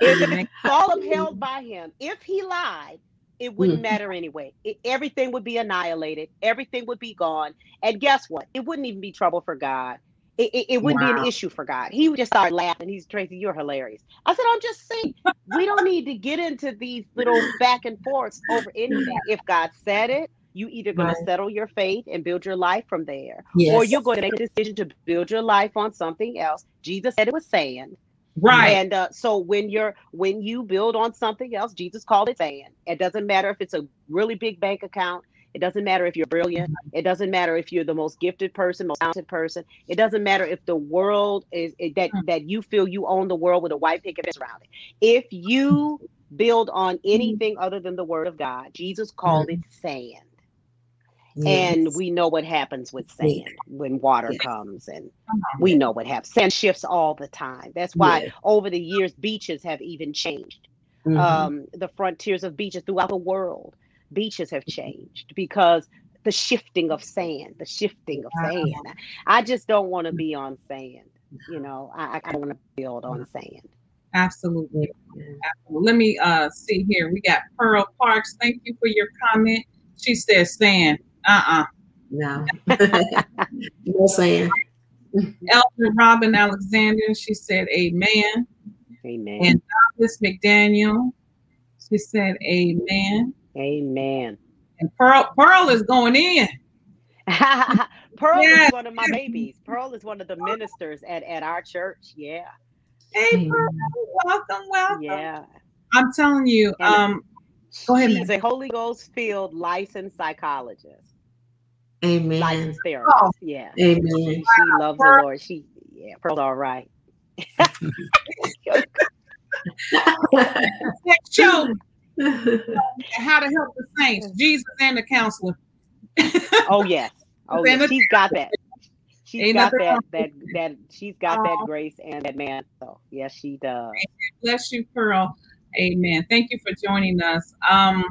It's all upheld by him, if he lied, it wouldn't Mhm. matter anyway. It- everything would be annihilated, everything would be gone. And guess what? It wouldn't even be trouble for God. It, it, it wouldn't be an issue for God. He would just start laughing. He's Tracy, you're hilarious. I said, I'm just saying, we don't need to get into these little back and forths over anything. If God said it, you either going Right. to settle your fate and build your life from there, yes. or you're going to make a decision to build your life on something else. Jesus said it was sand. Right. And uh, so when you're when you build on something else, Jesus called it sand. It doesn't matter if it's a really big bank account. It doesn't matter if you're brilliant. Mm-hmm. It doesn't matter if you're the most gifted person, most talented person. It doesn't matter if the world is is that mm. that you feel you own the world with a white picket fence around it. If you build on mm-hmm. anything other than the word of God, Jesus called mm-hmm. it sand. And we know what happens with sand when water Yes. comes and we know what happens. Sand shifts all the time. That's why over the years beaches have even changed. Mhm. Um, the frontiers of beaches throughout the world, beaches have changed because the shifting of sand, the shifting of Wow. sand. I just don't want to be on sand. You know, I, I don't want to build on sand. Absolutely. Absolutely. Let me uh see here. We got Pearl Parks. Thank you for your comment. She says, "Stan, uh-uh." no. no saying. Elder Robin Alexander. She said, "Amen." Amen. And Miss McDaniel. She said, "Amen." Amen. And Pearl Pearl is going in. Pearl Yeah. is one of my babies. Pearl is one of the ministers at, at our church. Yeah. Hey, Pearl, welcome, welcome. Yeah. I'm telling you, And- um, Go ahead, She's a Holy Ghost filled licensed psychologist, Amen. licensed therapist. Oh. Yeah. Amen. She loves the Lord. She, yeah, Pearl's all right. next show, how to help the saints, Jesus and the counselor. Oh, yes. Oh, Ain't yes. She's got that. She's Ain't got that, that, that, she's got that grace and that man. So, yes, she does. Bless you, Pearl. Amen. Thank you for joining us. Um,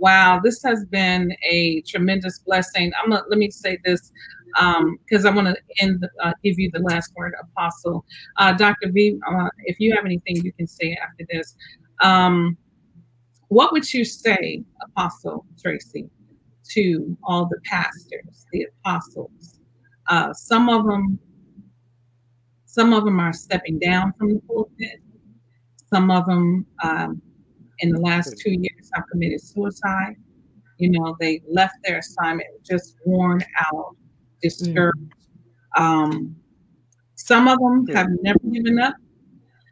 wow, this has been a tremendous blessing. I'm gonna let me say this because I want to end, uh, give you the last word, Apostle. Uh, Dr. V, uh, if you have anything you can say after this, um, what would you say, Apostle Tracy, to all the pastors, the apostles? Uh, some of them, some of them are stepping down from the pulpit. Some of them, um, in the last two years, have committed suicide. You know, they left their assignment just worn out, discouraged. Um, some of them have never given up.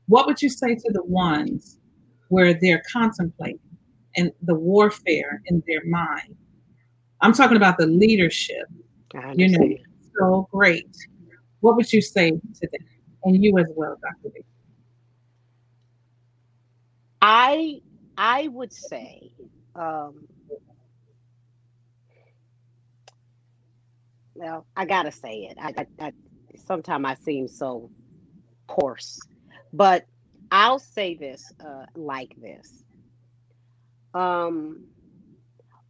What would you say to the ones where they're contemplating and the warfare in their mind? I'm talking about the leadership. You know, so great. What would you say to them? And you as well, Dr. V. I I would say um well, I gotta say it. I, I, I sometimes I seem so coarse, but I'll say this uh, like this. Um,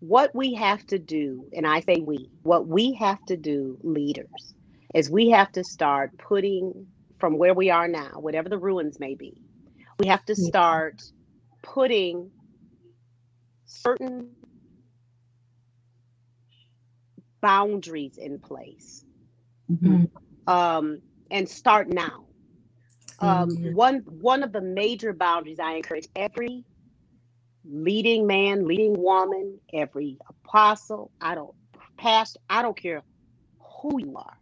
what we have to do, and I say we, what we have to do, leaders, is we have to start putting from where we are now, whatever the ruins may be, we have to start putting certain boundaries in place Mhm. um, and start now. Um, Amen. one one of the major boundaries I encourage every leading man, leading woman, every apostle, I don't pastor, I don't care who you are.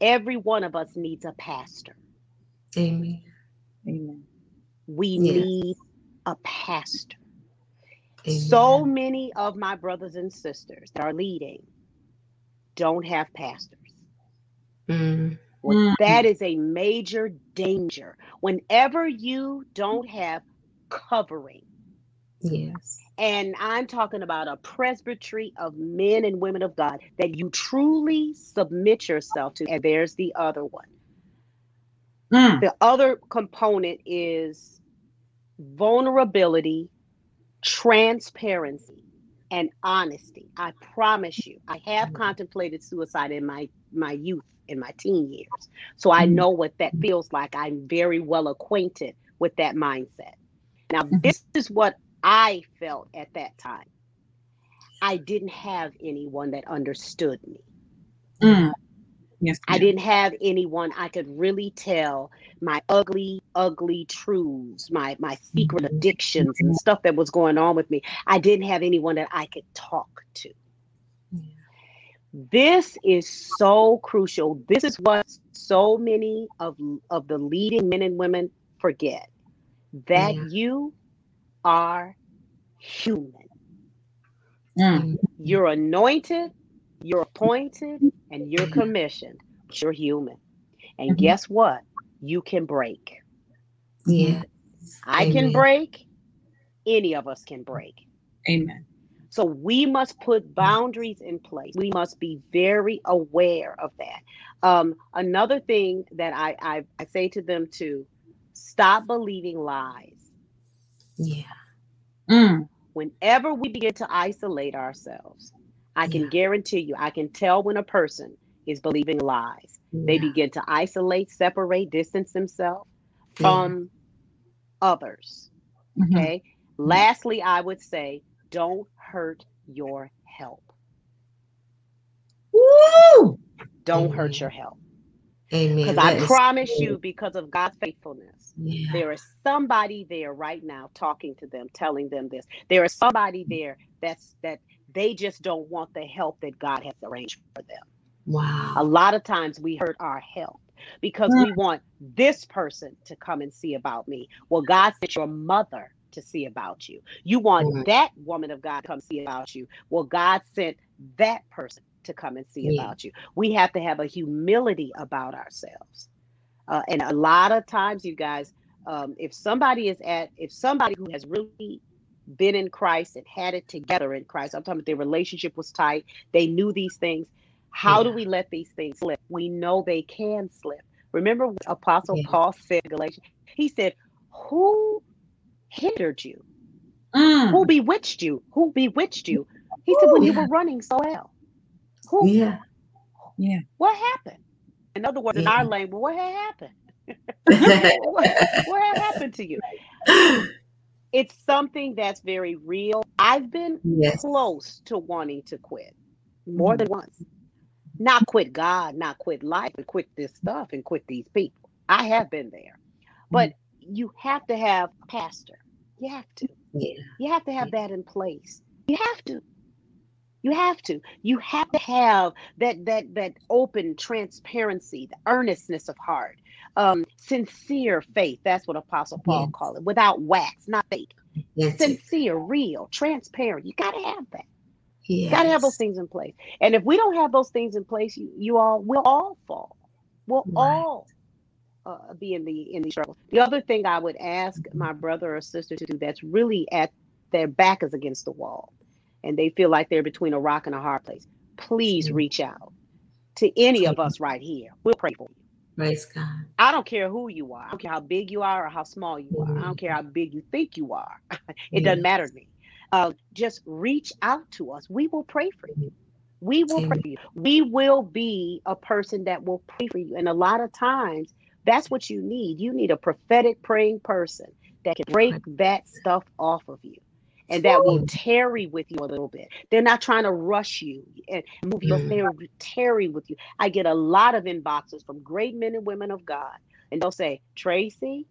Every one of us needs a pastor. Amen. Amen. We Yes. need a pastor. Amen. So many of my brothers and sisters that are leading don't have pastors. Mm, Well, Mm. That is a major danger. Whenever you don't have covering, yes. and I'm talking about a presbytery of men and women of God that you truly submit yourself to, and there's the other one. Mm. The other component is vulnerability, transparency, and honesty. I promise you, I have contemplated suicide in my my youth, in my teen years. So I Mhm. know what that feels like. I'm very well acquainted with that mindset. Now, Mhm. this is what I felt at that time. I didn't have anyone that understood me. Mm. Yes. I didn't have anyone I could really tell my ugly, ugly truths, my my secret Mhm. addictions and stuff that was going on with me. I didn't have anyone that I could talk to. This is so crucial. This is what so many of of the leading men and women forget. That Yeah. you are human. Mm. You're anointed, you're appointed, and you're commissioned. But you're human. And Mhm. guess what? You can break. Yeah. I can break. Any of us can break. Amen. So we must put boundaries in place. We must be very aware of that. Um, another thing that I, I, I say to them too stop believing lies. Yeah. Mm. Whenever we begin to isolate ourselves, I can Yeah. guarantee you, I can tell when a person is believing lies. They begin to isolate, separate, distance themselves Yeah. from others. Mhm. Okay. Lastly, I would say don't hurt your help. Woo! Don't Amen. hurt your help. Amen. Because I is promise you, because of God's faithfulness, Yeah. there is somebody there right now talking to them, telling them this. There is somebody there that's that they just don't want the help that God has arranged for them. Wow. A lot of times we hurt our help because we want this person to come and see about me. Well, God sent your mother to see about you. You want Right. that woman of God to come see about you. Well, God sent that person to come and see Yeah. about you. We have to have a humility about ourselves. Uh, and a lot of times, you guys, um, if somebody is at, if somebody who has really been in Christ and had it together in Christ, I'm talking about their relationship was tight, they knew these things. How do we let these things slip? We know they can slip. Remember what Apostle Yeah. Paul said in Galatians? He said, Who hindered you? Mm. Who bewitched you? Who bewitched you? He said, When you were running so well. Who Yeah. Yeah. What happened? In other words, in our language, what had happened? what, what had happened to you? It's something that's very real. I've been yes. close to wanting to quit more mm-hmm. than once. Not quit God, not quit life, and quit this stuff and quit these people. I have been there. But mm-hmm. you have to have a pastor. You have to. Yeah. You have to have that in place. You have to. You have to. You have to have that that that open transparency, the earnestness of heart, um, sincere faith. That's what Apostle Paul Yes. called it. Without wax, not fake. Yes. Sincere, real, transparent. You got to have that. You got to have those things in place. And if we don't have those things in place, you, you all will all fall. We'll Right. all uh, be in the in the struggle. The other thing I would ask my brother or sister to do that's really at their back is against the wall, and they feel like they're between a rock and a hard place. Please reach out to any of us right here. We'll pray for you. Praise God. I don't care who you are. I don't care how big you are or how small you are. I don't care how big you think you are. it doesn't matter to me. Uh, just reach out to us. We will pray for you. We will pray for you. We will be a person that will pray for you. And a lot of times, that's what you need. You need a prophetic praying person that can break that stuff off of you and that will tarry with you a little bit. They're not trying to rush you and move you. Mm. They're tarry with you. I get a lot of inboxes from great men and women of God, and they'll say, Tracy,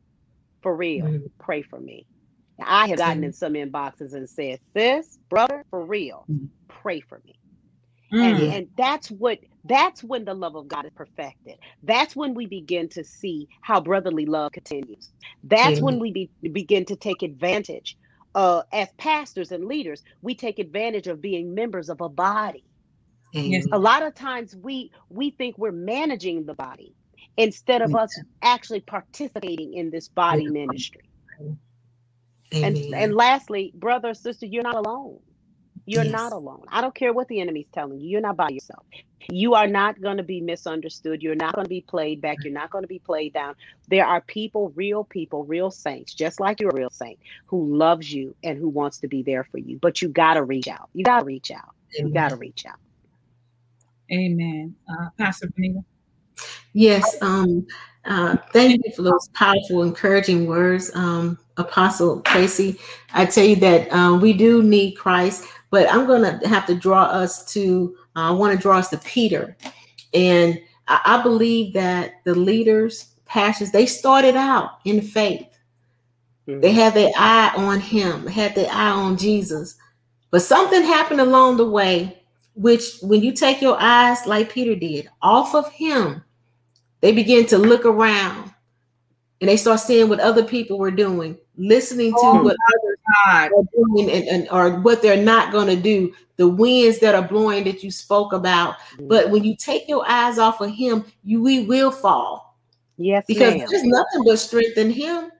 for real, Mm. pray for me. Now, I have gotten Mm. in some inboxes and said, sis, brother, for real, Mm. pray for me. Mm. And, and that's what that's when the love of God is perfected. That's when we begin to see how brotherly love continues. That's when we be, begin to take advantage. Uh, as pastors and leaders, we take advantage of being members of a body. Yes. A lot of times we we think we're managing the body instead of us actually participating in this body ministry. And Amen. and lastly, brother sister, you're not alone. You're Yes. not alone. I don't care what the enemy's telling you. You're not by yourself. You are not going to be misunderstood. You're not going to be played back. You're not going to be played down. There are people, real people, real saints, just like you're a real saint, who loves you and who wants to be there for you. But you got to reach out. You got to reach out. You got to reach out. Amen. Uh, Pastor Benita. Yes. Um, uh, thank you for those powerful, encouraging words, um, Apostle Tracy. I tell you that um, we do need Christ, but I'm going to have to draw us to, uh, I want to draw us to Peter. And I, I believe that the leaders, pastors, they started out in faith. They had their eye on him, had their eye on Jesus. But something happened along the way, which when you take your eyes, like Peter did, off of him, they begin to look around and they start seeing what other people were doing, listening to Oh, what others God. and, and or what they're not going to do, the winds that are blowing that you spoke about. But when you take your eyes off of him, you we will fall yes, because ma'am. there's nothing but strength in him.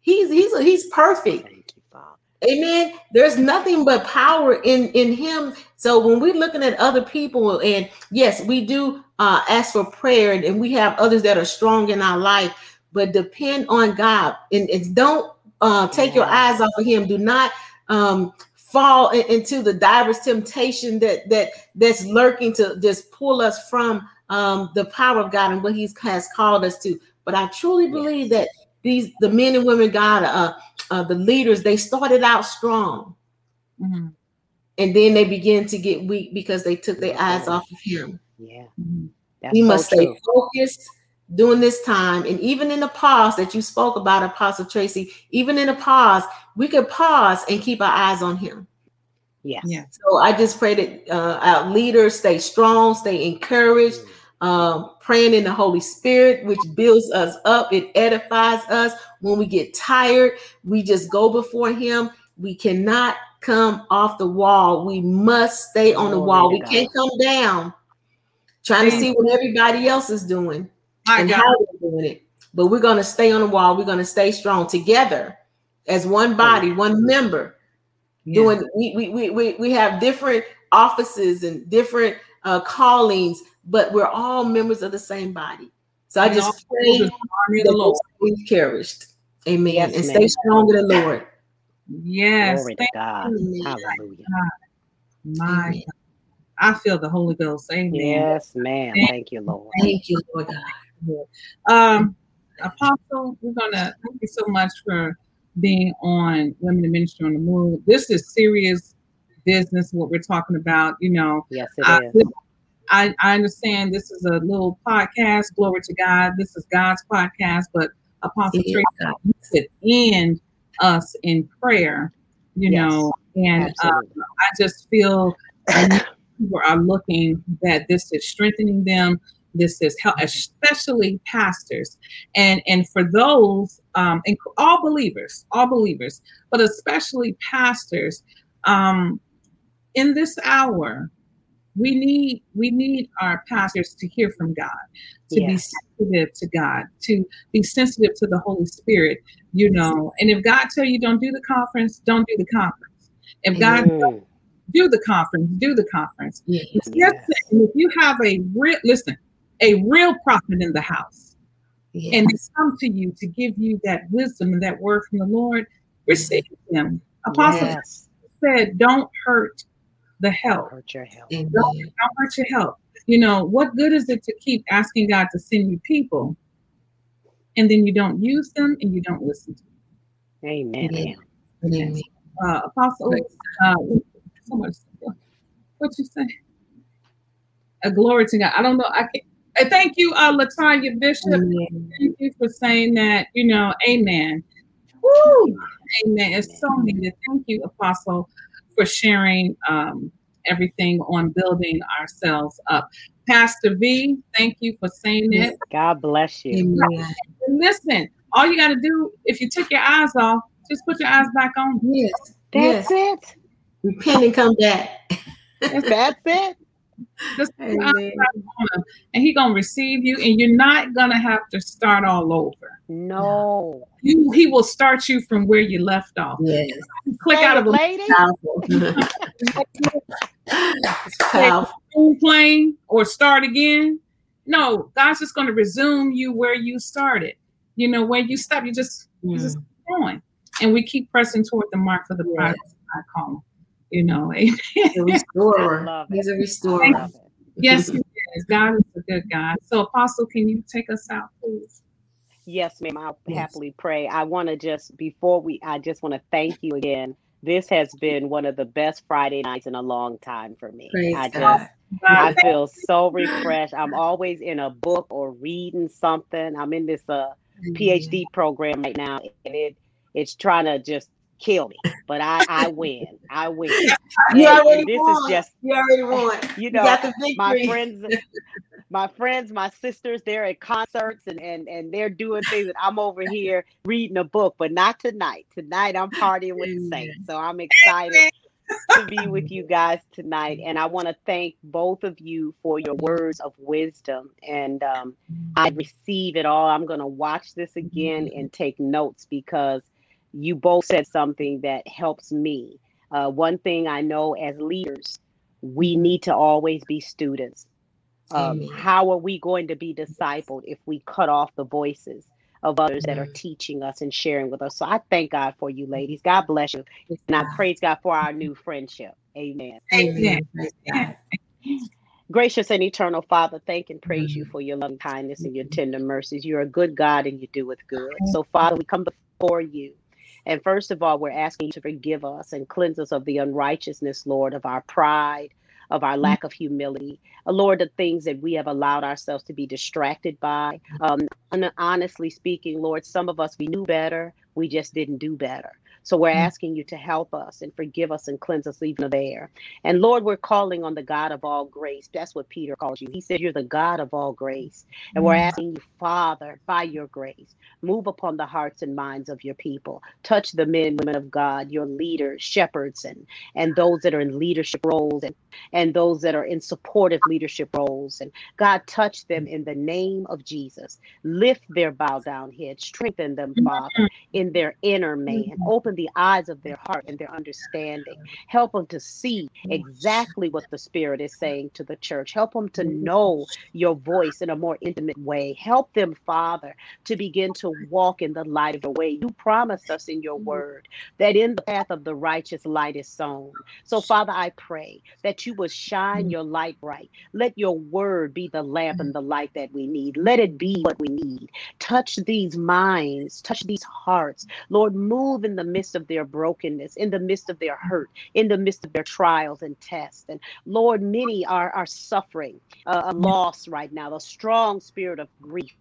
He's he's he's perfect. Thank you, Father. Amen. There's nothing but power in in him. So when we're looking at other people, and yes, we do uh, ask for prayer, and, and we have others that are strong in our life, but depend on God and, and don't uh, take your eyes off of Him. Do not um, fall in- into the diverse temptation that that that's lurking to just pull us from um, the power of God and what He has called us to. But I truly believe that these the men and women God uh, uh, the leaders they started out strong. Mhm. and then they begin to get weak because they took their eyes off of him. Yeah, Mhm. that's we so must stay focused during this time and even in the pause that you spoke about apostle tracy even in the pause we could pause and keep our eyes on him Yes. Yeah. so i just pray that uh, our leaders stay strong stay encouraged um, praying in the Holy Spirit, which builds us up, it edifies us. When we get tired, we just go before Him. We cannot come off the wall. We must stay on the wall. We God. can't come down trying to see what everybody else is doing My and God. how they're doing it. But we're going to stay on the wall. We're going to stay strong together as one body, one member Yeah. doing we, we we we we have different offices and different uh callings but we're all members of the same body so i We just all pray the army the Lord. we're encouraged Amen. Yes, and ma'am. stay strong in the Lord. Yes. Glory to Thank God. Amen. Hallelujah. my Amen. God. I feel the Holy Ghost. Amen. Yes, ma'am. Thank you, Lord. Thank you, Lord God. Um, Apostle, we're gonna thank you so much for being on Women in Ministry on the Move. This is serious business. What we're talking about, you know. Yes, I, it is. I I understand this is a little podcast. Glory to God. This is God's podcast, but Apostle Yeah, Tracy, you could end us in prayer, you Yes, know, and uh, I just feel people are looking that this is strengthening them. This is help, especially pastors, and and for those, um, and all believers, all believers, but especially pastors. Um, in this hour, we need we need our pastors to hear from God, to be sensitive to God, to be sensitive to the Holy Spirit. You know, and if God tell you don't do the conference, don't do the conference. If God Mm, do the conference, do the conference. Yes. Yes, Yes. if you have a real listen, a real prophet in the house, Yes. and they come to you to give you that wisdom and that word from the Lord, receive them. Apostle yes. said, "Don't hurt the Don't help. hurt your health. Amen. Don't, don't hurt your help." You know what good is it to keep asking God to send you people, and then you don't use them and you don't listen to them? Amen. Yeah. ma'am. Amen. Uh, Apostle, uh, so much. What you say? A glory to God. I don't know. I can. I thank you, uh, Latanya Bishop. Amen. Thank you for saying that. You know, Amen. Woo! Amen. It's so needed. Thank you, Apostle, for sharing um, everything on building ourselves up. Pastor V, thank you for saying Yes. it. God bless you. Amen. And listen, all you got to do, if you took your eyes off, just put your eyes back on. Yes. That's Yes. it. Repent and come back. That's it. Just put your eyes Amen. back on him, and he gonna receive you, and you're not gonna have to start all over. No. You, he will start you from where you left off. Yes. Click Say out of a lady. Powerful. it's powerful. phone plane or start again. No, God's just going to resume you where you started. You know, where you stopped. you just you just Mm. going, and we keep pressing toward the mark for the Yes. prize. I call him. You know, amen. He's a restorer. I love it. He's a I restorer. yes, he is. God is a good God. So, Apostle, can you take us out, please? Yes, ma'am. I'll Yes. happily pray. I want to just before we I just want to thank you again. This has been one of the best Friday nights in a long time for me. Praise I just God. I feel so refreshed. I'm always in a book or reading something. I'm in this uh PhD program right now and it it's trying to just kill me. But I I win. I win. You And- already and this won. is just you already won. you You know the my friends my friends my sisters they're at concerts and, and and they're doing things and i'm over here reading a book but not tonight tonight i'm partying with the Amen. saints so i'm excited to be with you guys tonight and i want to thank both of you for your words of wisdom and um, i receive it all i'm going to watch this again and take notes because you both said something that helps me uh, one thing i know as leaders we need to always be students um, how are we going to be discipled if we cut off the voices of others that are teaching us and sharing with us? So I thank God for you, ladies. God bless you. And I praise God for our new friendship. Amen. Amen. Praise Gracious and eternal Father, thank and praise you for your loving kindness and your tender mercies. You're a good God and you do with good. So, Father, we come before you. And first of all, we're asking you to forgive us and cleanse us of the unrighteousness, Lord, of our pride, of our lack of humility. Uh, Lord, the things that we have allowed ourselves to be distracted by. Um, honestly speaking, Lord, some of us, we knew better, we just didn't do better. So we're mm. asking you to help us and forgive us and cleanse us even there. And Lord, we're calling on the God of all grace. That's what Peter calls you. He said, You're the God of all grace. And we're mm. asking you, Father, by your grace, move upon the hearts and minds of your people. Touch the men, women of God, your leaders, shepherds, and, and those that are in leadership roles and, and those that are in supportive leadership roles. And God, touch them in the name of Jesus. Lift their bow down head, strengthen them, Father, in in their inner man. Open the eyes of their heart and their understanding. Help them to see exactly what the Spirit is saying to the church. Help them to know your voice in a more intimate way. Help them, Father, to begin to walk in the light of the way. You promised us in your word that in the path of the righteous light is sown. So, Father, I pray that you would shine your light bright. Let your word be the lamp and the light that we need. Let it be what we need. Touch these minds, touch these hearts. Lord, move in the midst of their brokenness, in the midst of their hurt, in the midst of their trials and tests. And Lord, many are, are suffering uh, a loss right now, a strong spirit of grief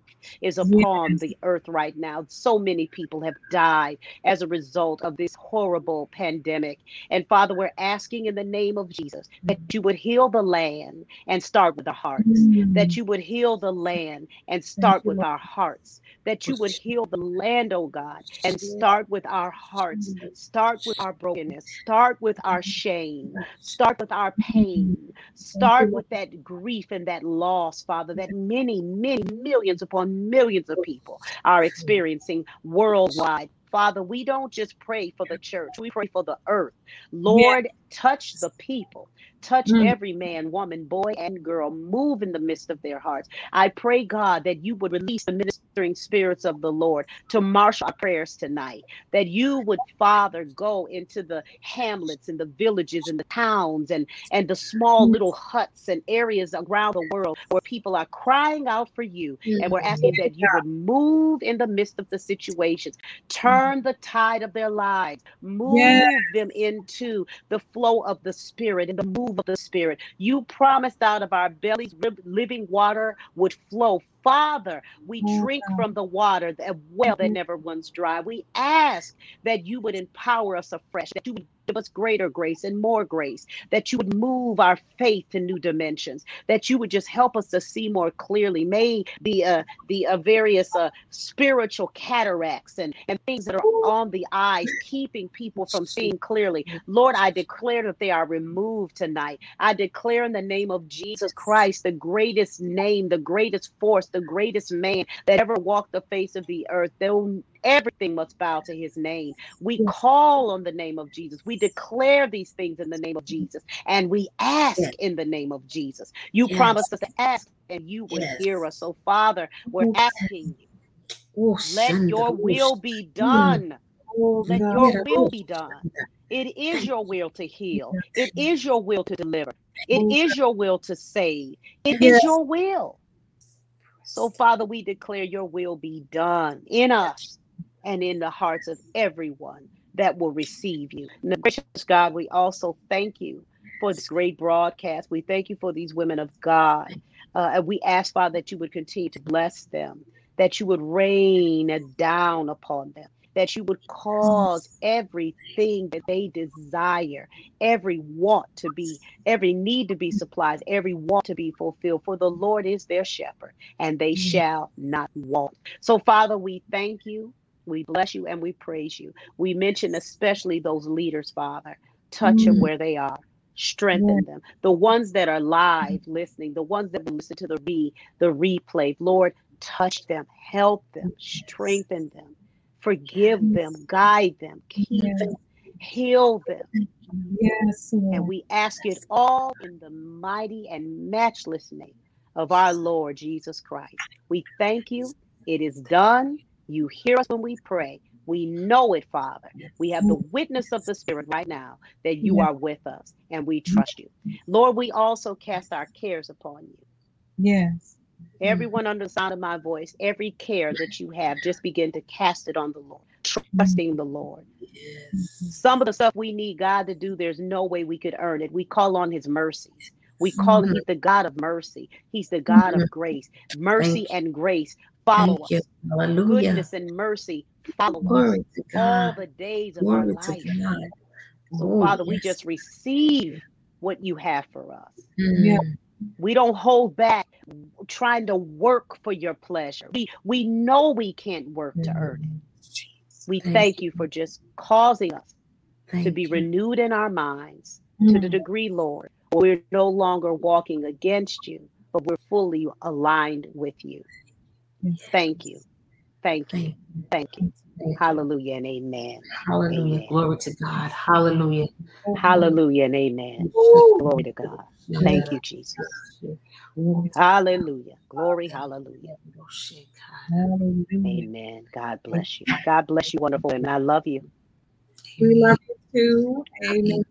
is upon the earth right now. So many people have died as a result of this horrible pandemic. And Father, we're asking in the name of Jesus that you would heal the land and start with the hearts, that you would heal the land and start with our hearts, that you would heal the land, oh God, and start with our hearts, start with our brokenness, start with our shame, start with our pain, start with that grief and that loss, Father, that many, many millions upon millions of people are experiencing worldwide. Father, we don't just pray for the church, we pray for the earth. Lord, touch the people. Touch Mm. every man, woman, boy, and girl. Move in the midst of their hearts. I pray, God, that you would release the ministering spirits of the Lord to marshal our prayers tonight. That you would, Father, go into the hamlets and the villages and the towns and, and the small mm. little huts and areas around the world where people are crying out for you. And we're mm. asking that you would move in the midst of the situations, mm. turn the tide of their lives, move Yes. them into the flow of the Spirit and the move of the Spirit. You promised out of our bellies living water would flow. Father, we drink from the water, that well that Mhm. never runs dry. We ask that you would empower us afresh, that you would give us greater grace and more grace, that you would move our faith to new dimensions, that you would just help us to see more clearly. May the uh, the uh, various uh, spiritual cataracts and, and things that are on the eyes keeping people from seeing clearly. Lord, I declare that they are removed tonight. I declare in the name of Jesus Christ, the greatest name, the greatest force, the greatest man that ever walked the face of the earth. They'll Everything must bow to his name. We Yes. call on the name of Jesus. We declare these things in the name of Jesus. And we ask Yes. in the name of Jesus. You Yes. promised us to ask and you will hear us. So, Father, we're asking you, Oh, let your oh, will be done. Oh, Let your will be done. It is your will to heal. It is your will to deliver. It is your will to save. It is your will. So, Father, we declare your will be done in us and in the hearts of everyone that will receive you. And gracious God, we also thank you for this great broadcast. We thank you for these women of God. Uh, and we ask, Father, that you would continue to bless them, that you would rain down upon them, that you would cause everything that they desire, every want to be, every need to be supplied, every want to be fulfilled. For the Lord is their shepherd, and they shall not want. So, Father, we thank you. We bless you and we praise you. We mention especially those leaders, Father. Touch them Mm. where they are. Strengthen them. The ones that are live listening, the ones that will listen to the re the replay. Lord, touch them, help them, strengthen them, forgive them, guide them, keep Yes. them, heal them. Yes. Lord. And we ask it all in the mighty and matchless name of our Lord Jesus Christ. We thank you. It is done. You hear us when we pray. We know it, Father. We have the witness of the Spirit right now that you Yes. are with us and we trust you. Lord, we also cast our cares upon you. Yes. Mm. Everyone under the sound of my voice, every care that you have, just begin to cast it on the Lord, trusting the Lord. Yes. Some of the stuff we need God to do, there's no way we could earn it. We call on his mercies. We call him, he's the God of mercy. He's the mm-hmm. God of grace. Mercy Thank and grace follow Thank you. us. Hallelujah. Goodness and mercy follow us Glory to all the days of our life. to So, Father, we just receive what you have for us. Mm. We don't hold back trying to work for your pleasure. We we know we can't work to earn it. We Thank thank you for just causing us Thank to be you. renewed in our minds to the Mm. degree, Lord, we're no longer walking against you, but we're fully aligned with you. Yes. Thank you. Thank you. Thank you. Hallelujah and amen. Hallelujah. Amen. Glory to God. Hallelujah. Hallelujah and amen. Glory to God. Thank you, Jesus. Hallelujah. Glory, hallelujah. Amen. God bless you. God bless you, wonderful. And I love you. We love you too. Amen.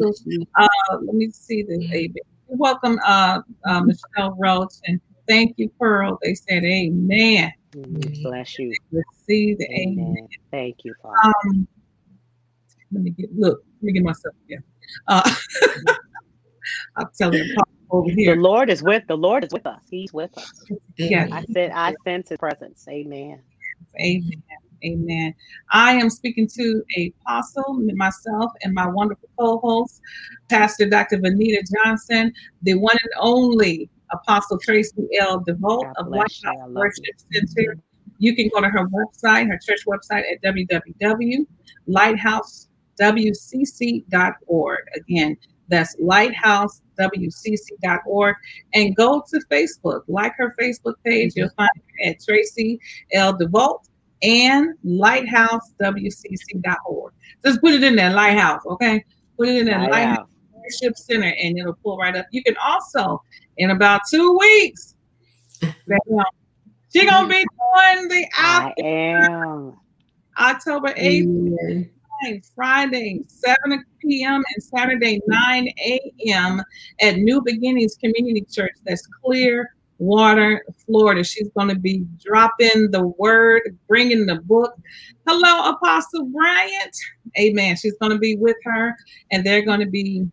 Also, uh, let me see this. Amen. Welcome, uh, uh, Michelle Roach, and thank you, Pearl. They said, Amen. Bless you. Receive the amen. Amen. Thank you, Father. Um, let me get look. Let me get myself here. Uh, I'm telling you, Pop over The. Lord is with the Lord is with us. He's with us. Yeah. I said I sense his presence. Amen. Amen. Amen. I am speaking to a apostle, myself, and my wonderful co-host, Pastor Dr. Vanita Johnson, the one and only Apostle Tracy L. DeVolt of bless you. I Lighthouse Worship Center. You can go to her website, her church website at www.lighthousewcc.org. Again, that's lighthousewcc.org. And go to Facebook, like her Facebook page. You'll find her at Tracy L. DeVolt and lighthousewcc.org. Just put it in there, Lighthouse, okay? Put it in there, Lighthouse Lighthouse. Worship Center, and it'll pull right up. You can also, in about two weeks, um, she's gonna be doing the I am. October 8th, Friday, 7 p.m. and Saturday, 9 a.m. at New Beginnings Community Church. That's Clearwater, Florida. She's going to be dropping the word, bringing the book. Hello, Apostle Bryant. Amen. She's going to be with her, and they're going to be,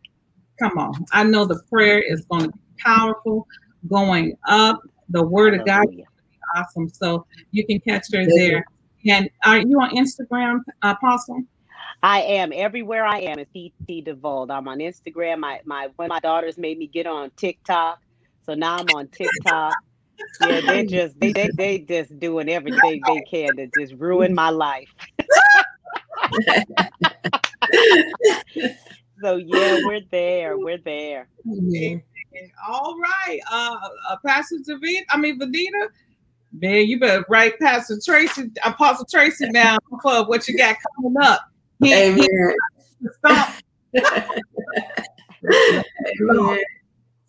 come on. I know the prayer is going to be powerful, going up. The word of God Hallelujah. awesome. So you can catch her there. And are you on Instagram, Apostle? I am everywhere I am. It's PT DeVolt. I'm on Instagram. My my one of my daughters made me get on TikTok, so now I'm on TikTok. Yeah, they just they they, they just doing everything they can to just ruin my life. So yeah, we're there. We're there. All right. Uh, uh Pastor David, I mean Vanita. Man, you better write Pastor Tracy, Apostle Tracy down for what you got coming up. He- he- Amen. stop. Amen.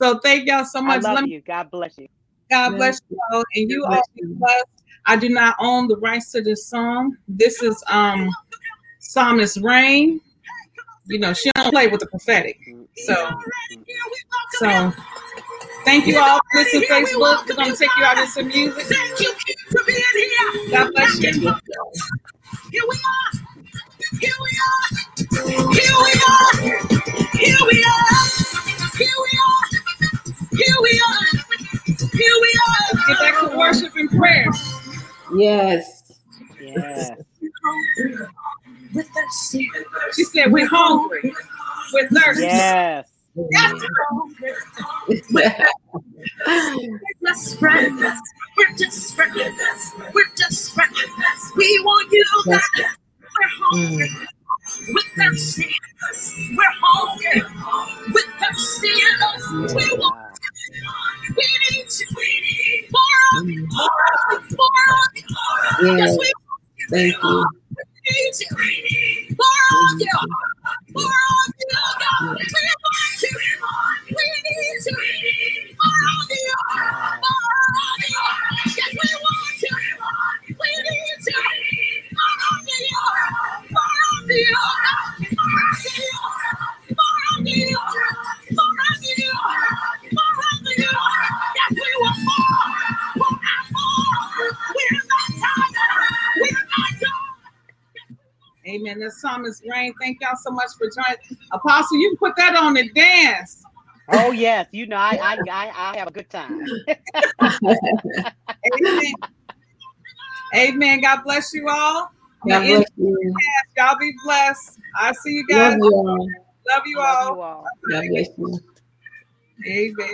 So thank y'all so I much. Let love me you. God bless you. God bless you all, and you God all bless be you. blessed. I do not own the rights to this song. This is um Psalmist Rain. You know, she don't play with the prophetic. So so thank you all for listening to Facebook. We're gonna take you out into some music. Thank you for being here. God bless you. Here we are. Here we are. Here we are. Here we are. Here we are. Here we are. Here we Let's get back to worship and prayer. Yes. Yes. With thirsty. She said, We're hungry. We're thirsty. Yes. Yes. We're desperate. We're desperate. We're desperate. We want you back. We're hungry. Mm. We're thirsty. Mm. We're hungry. We're thirsty. We want you. We need you. We need more of you. More of you. More of you. Yes, we Thank you. need you. More of you. More of you, God. We want you. We need you. More of you. More of you. Yes, we want you. We need you. Amen. That's Psalmist Rain. Thank y'all so much for joining. Apostle, you put that on the dance. Oh yes. You know I I I, I have a good time. Amen. Amen. God bless you all. God bless you. Y'all be blessed. I see you guys. Love guys. you all. Love you Love all. you all. God bless you. Amen.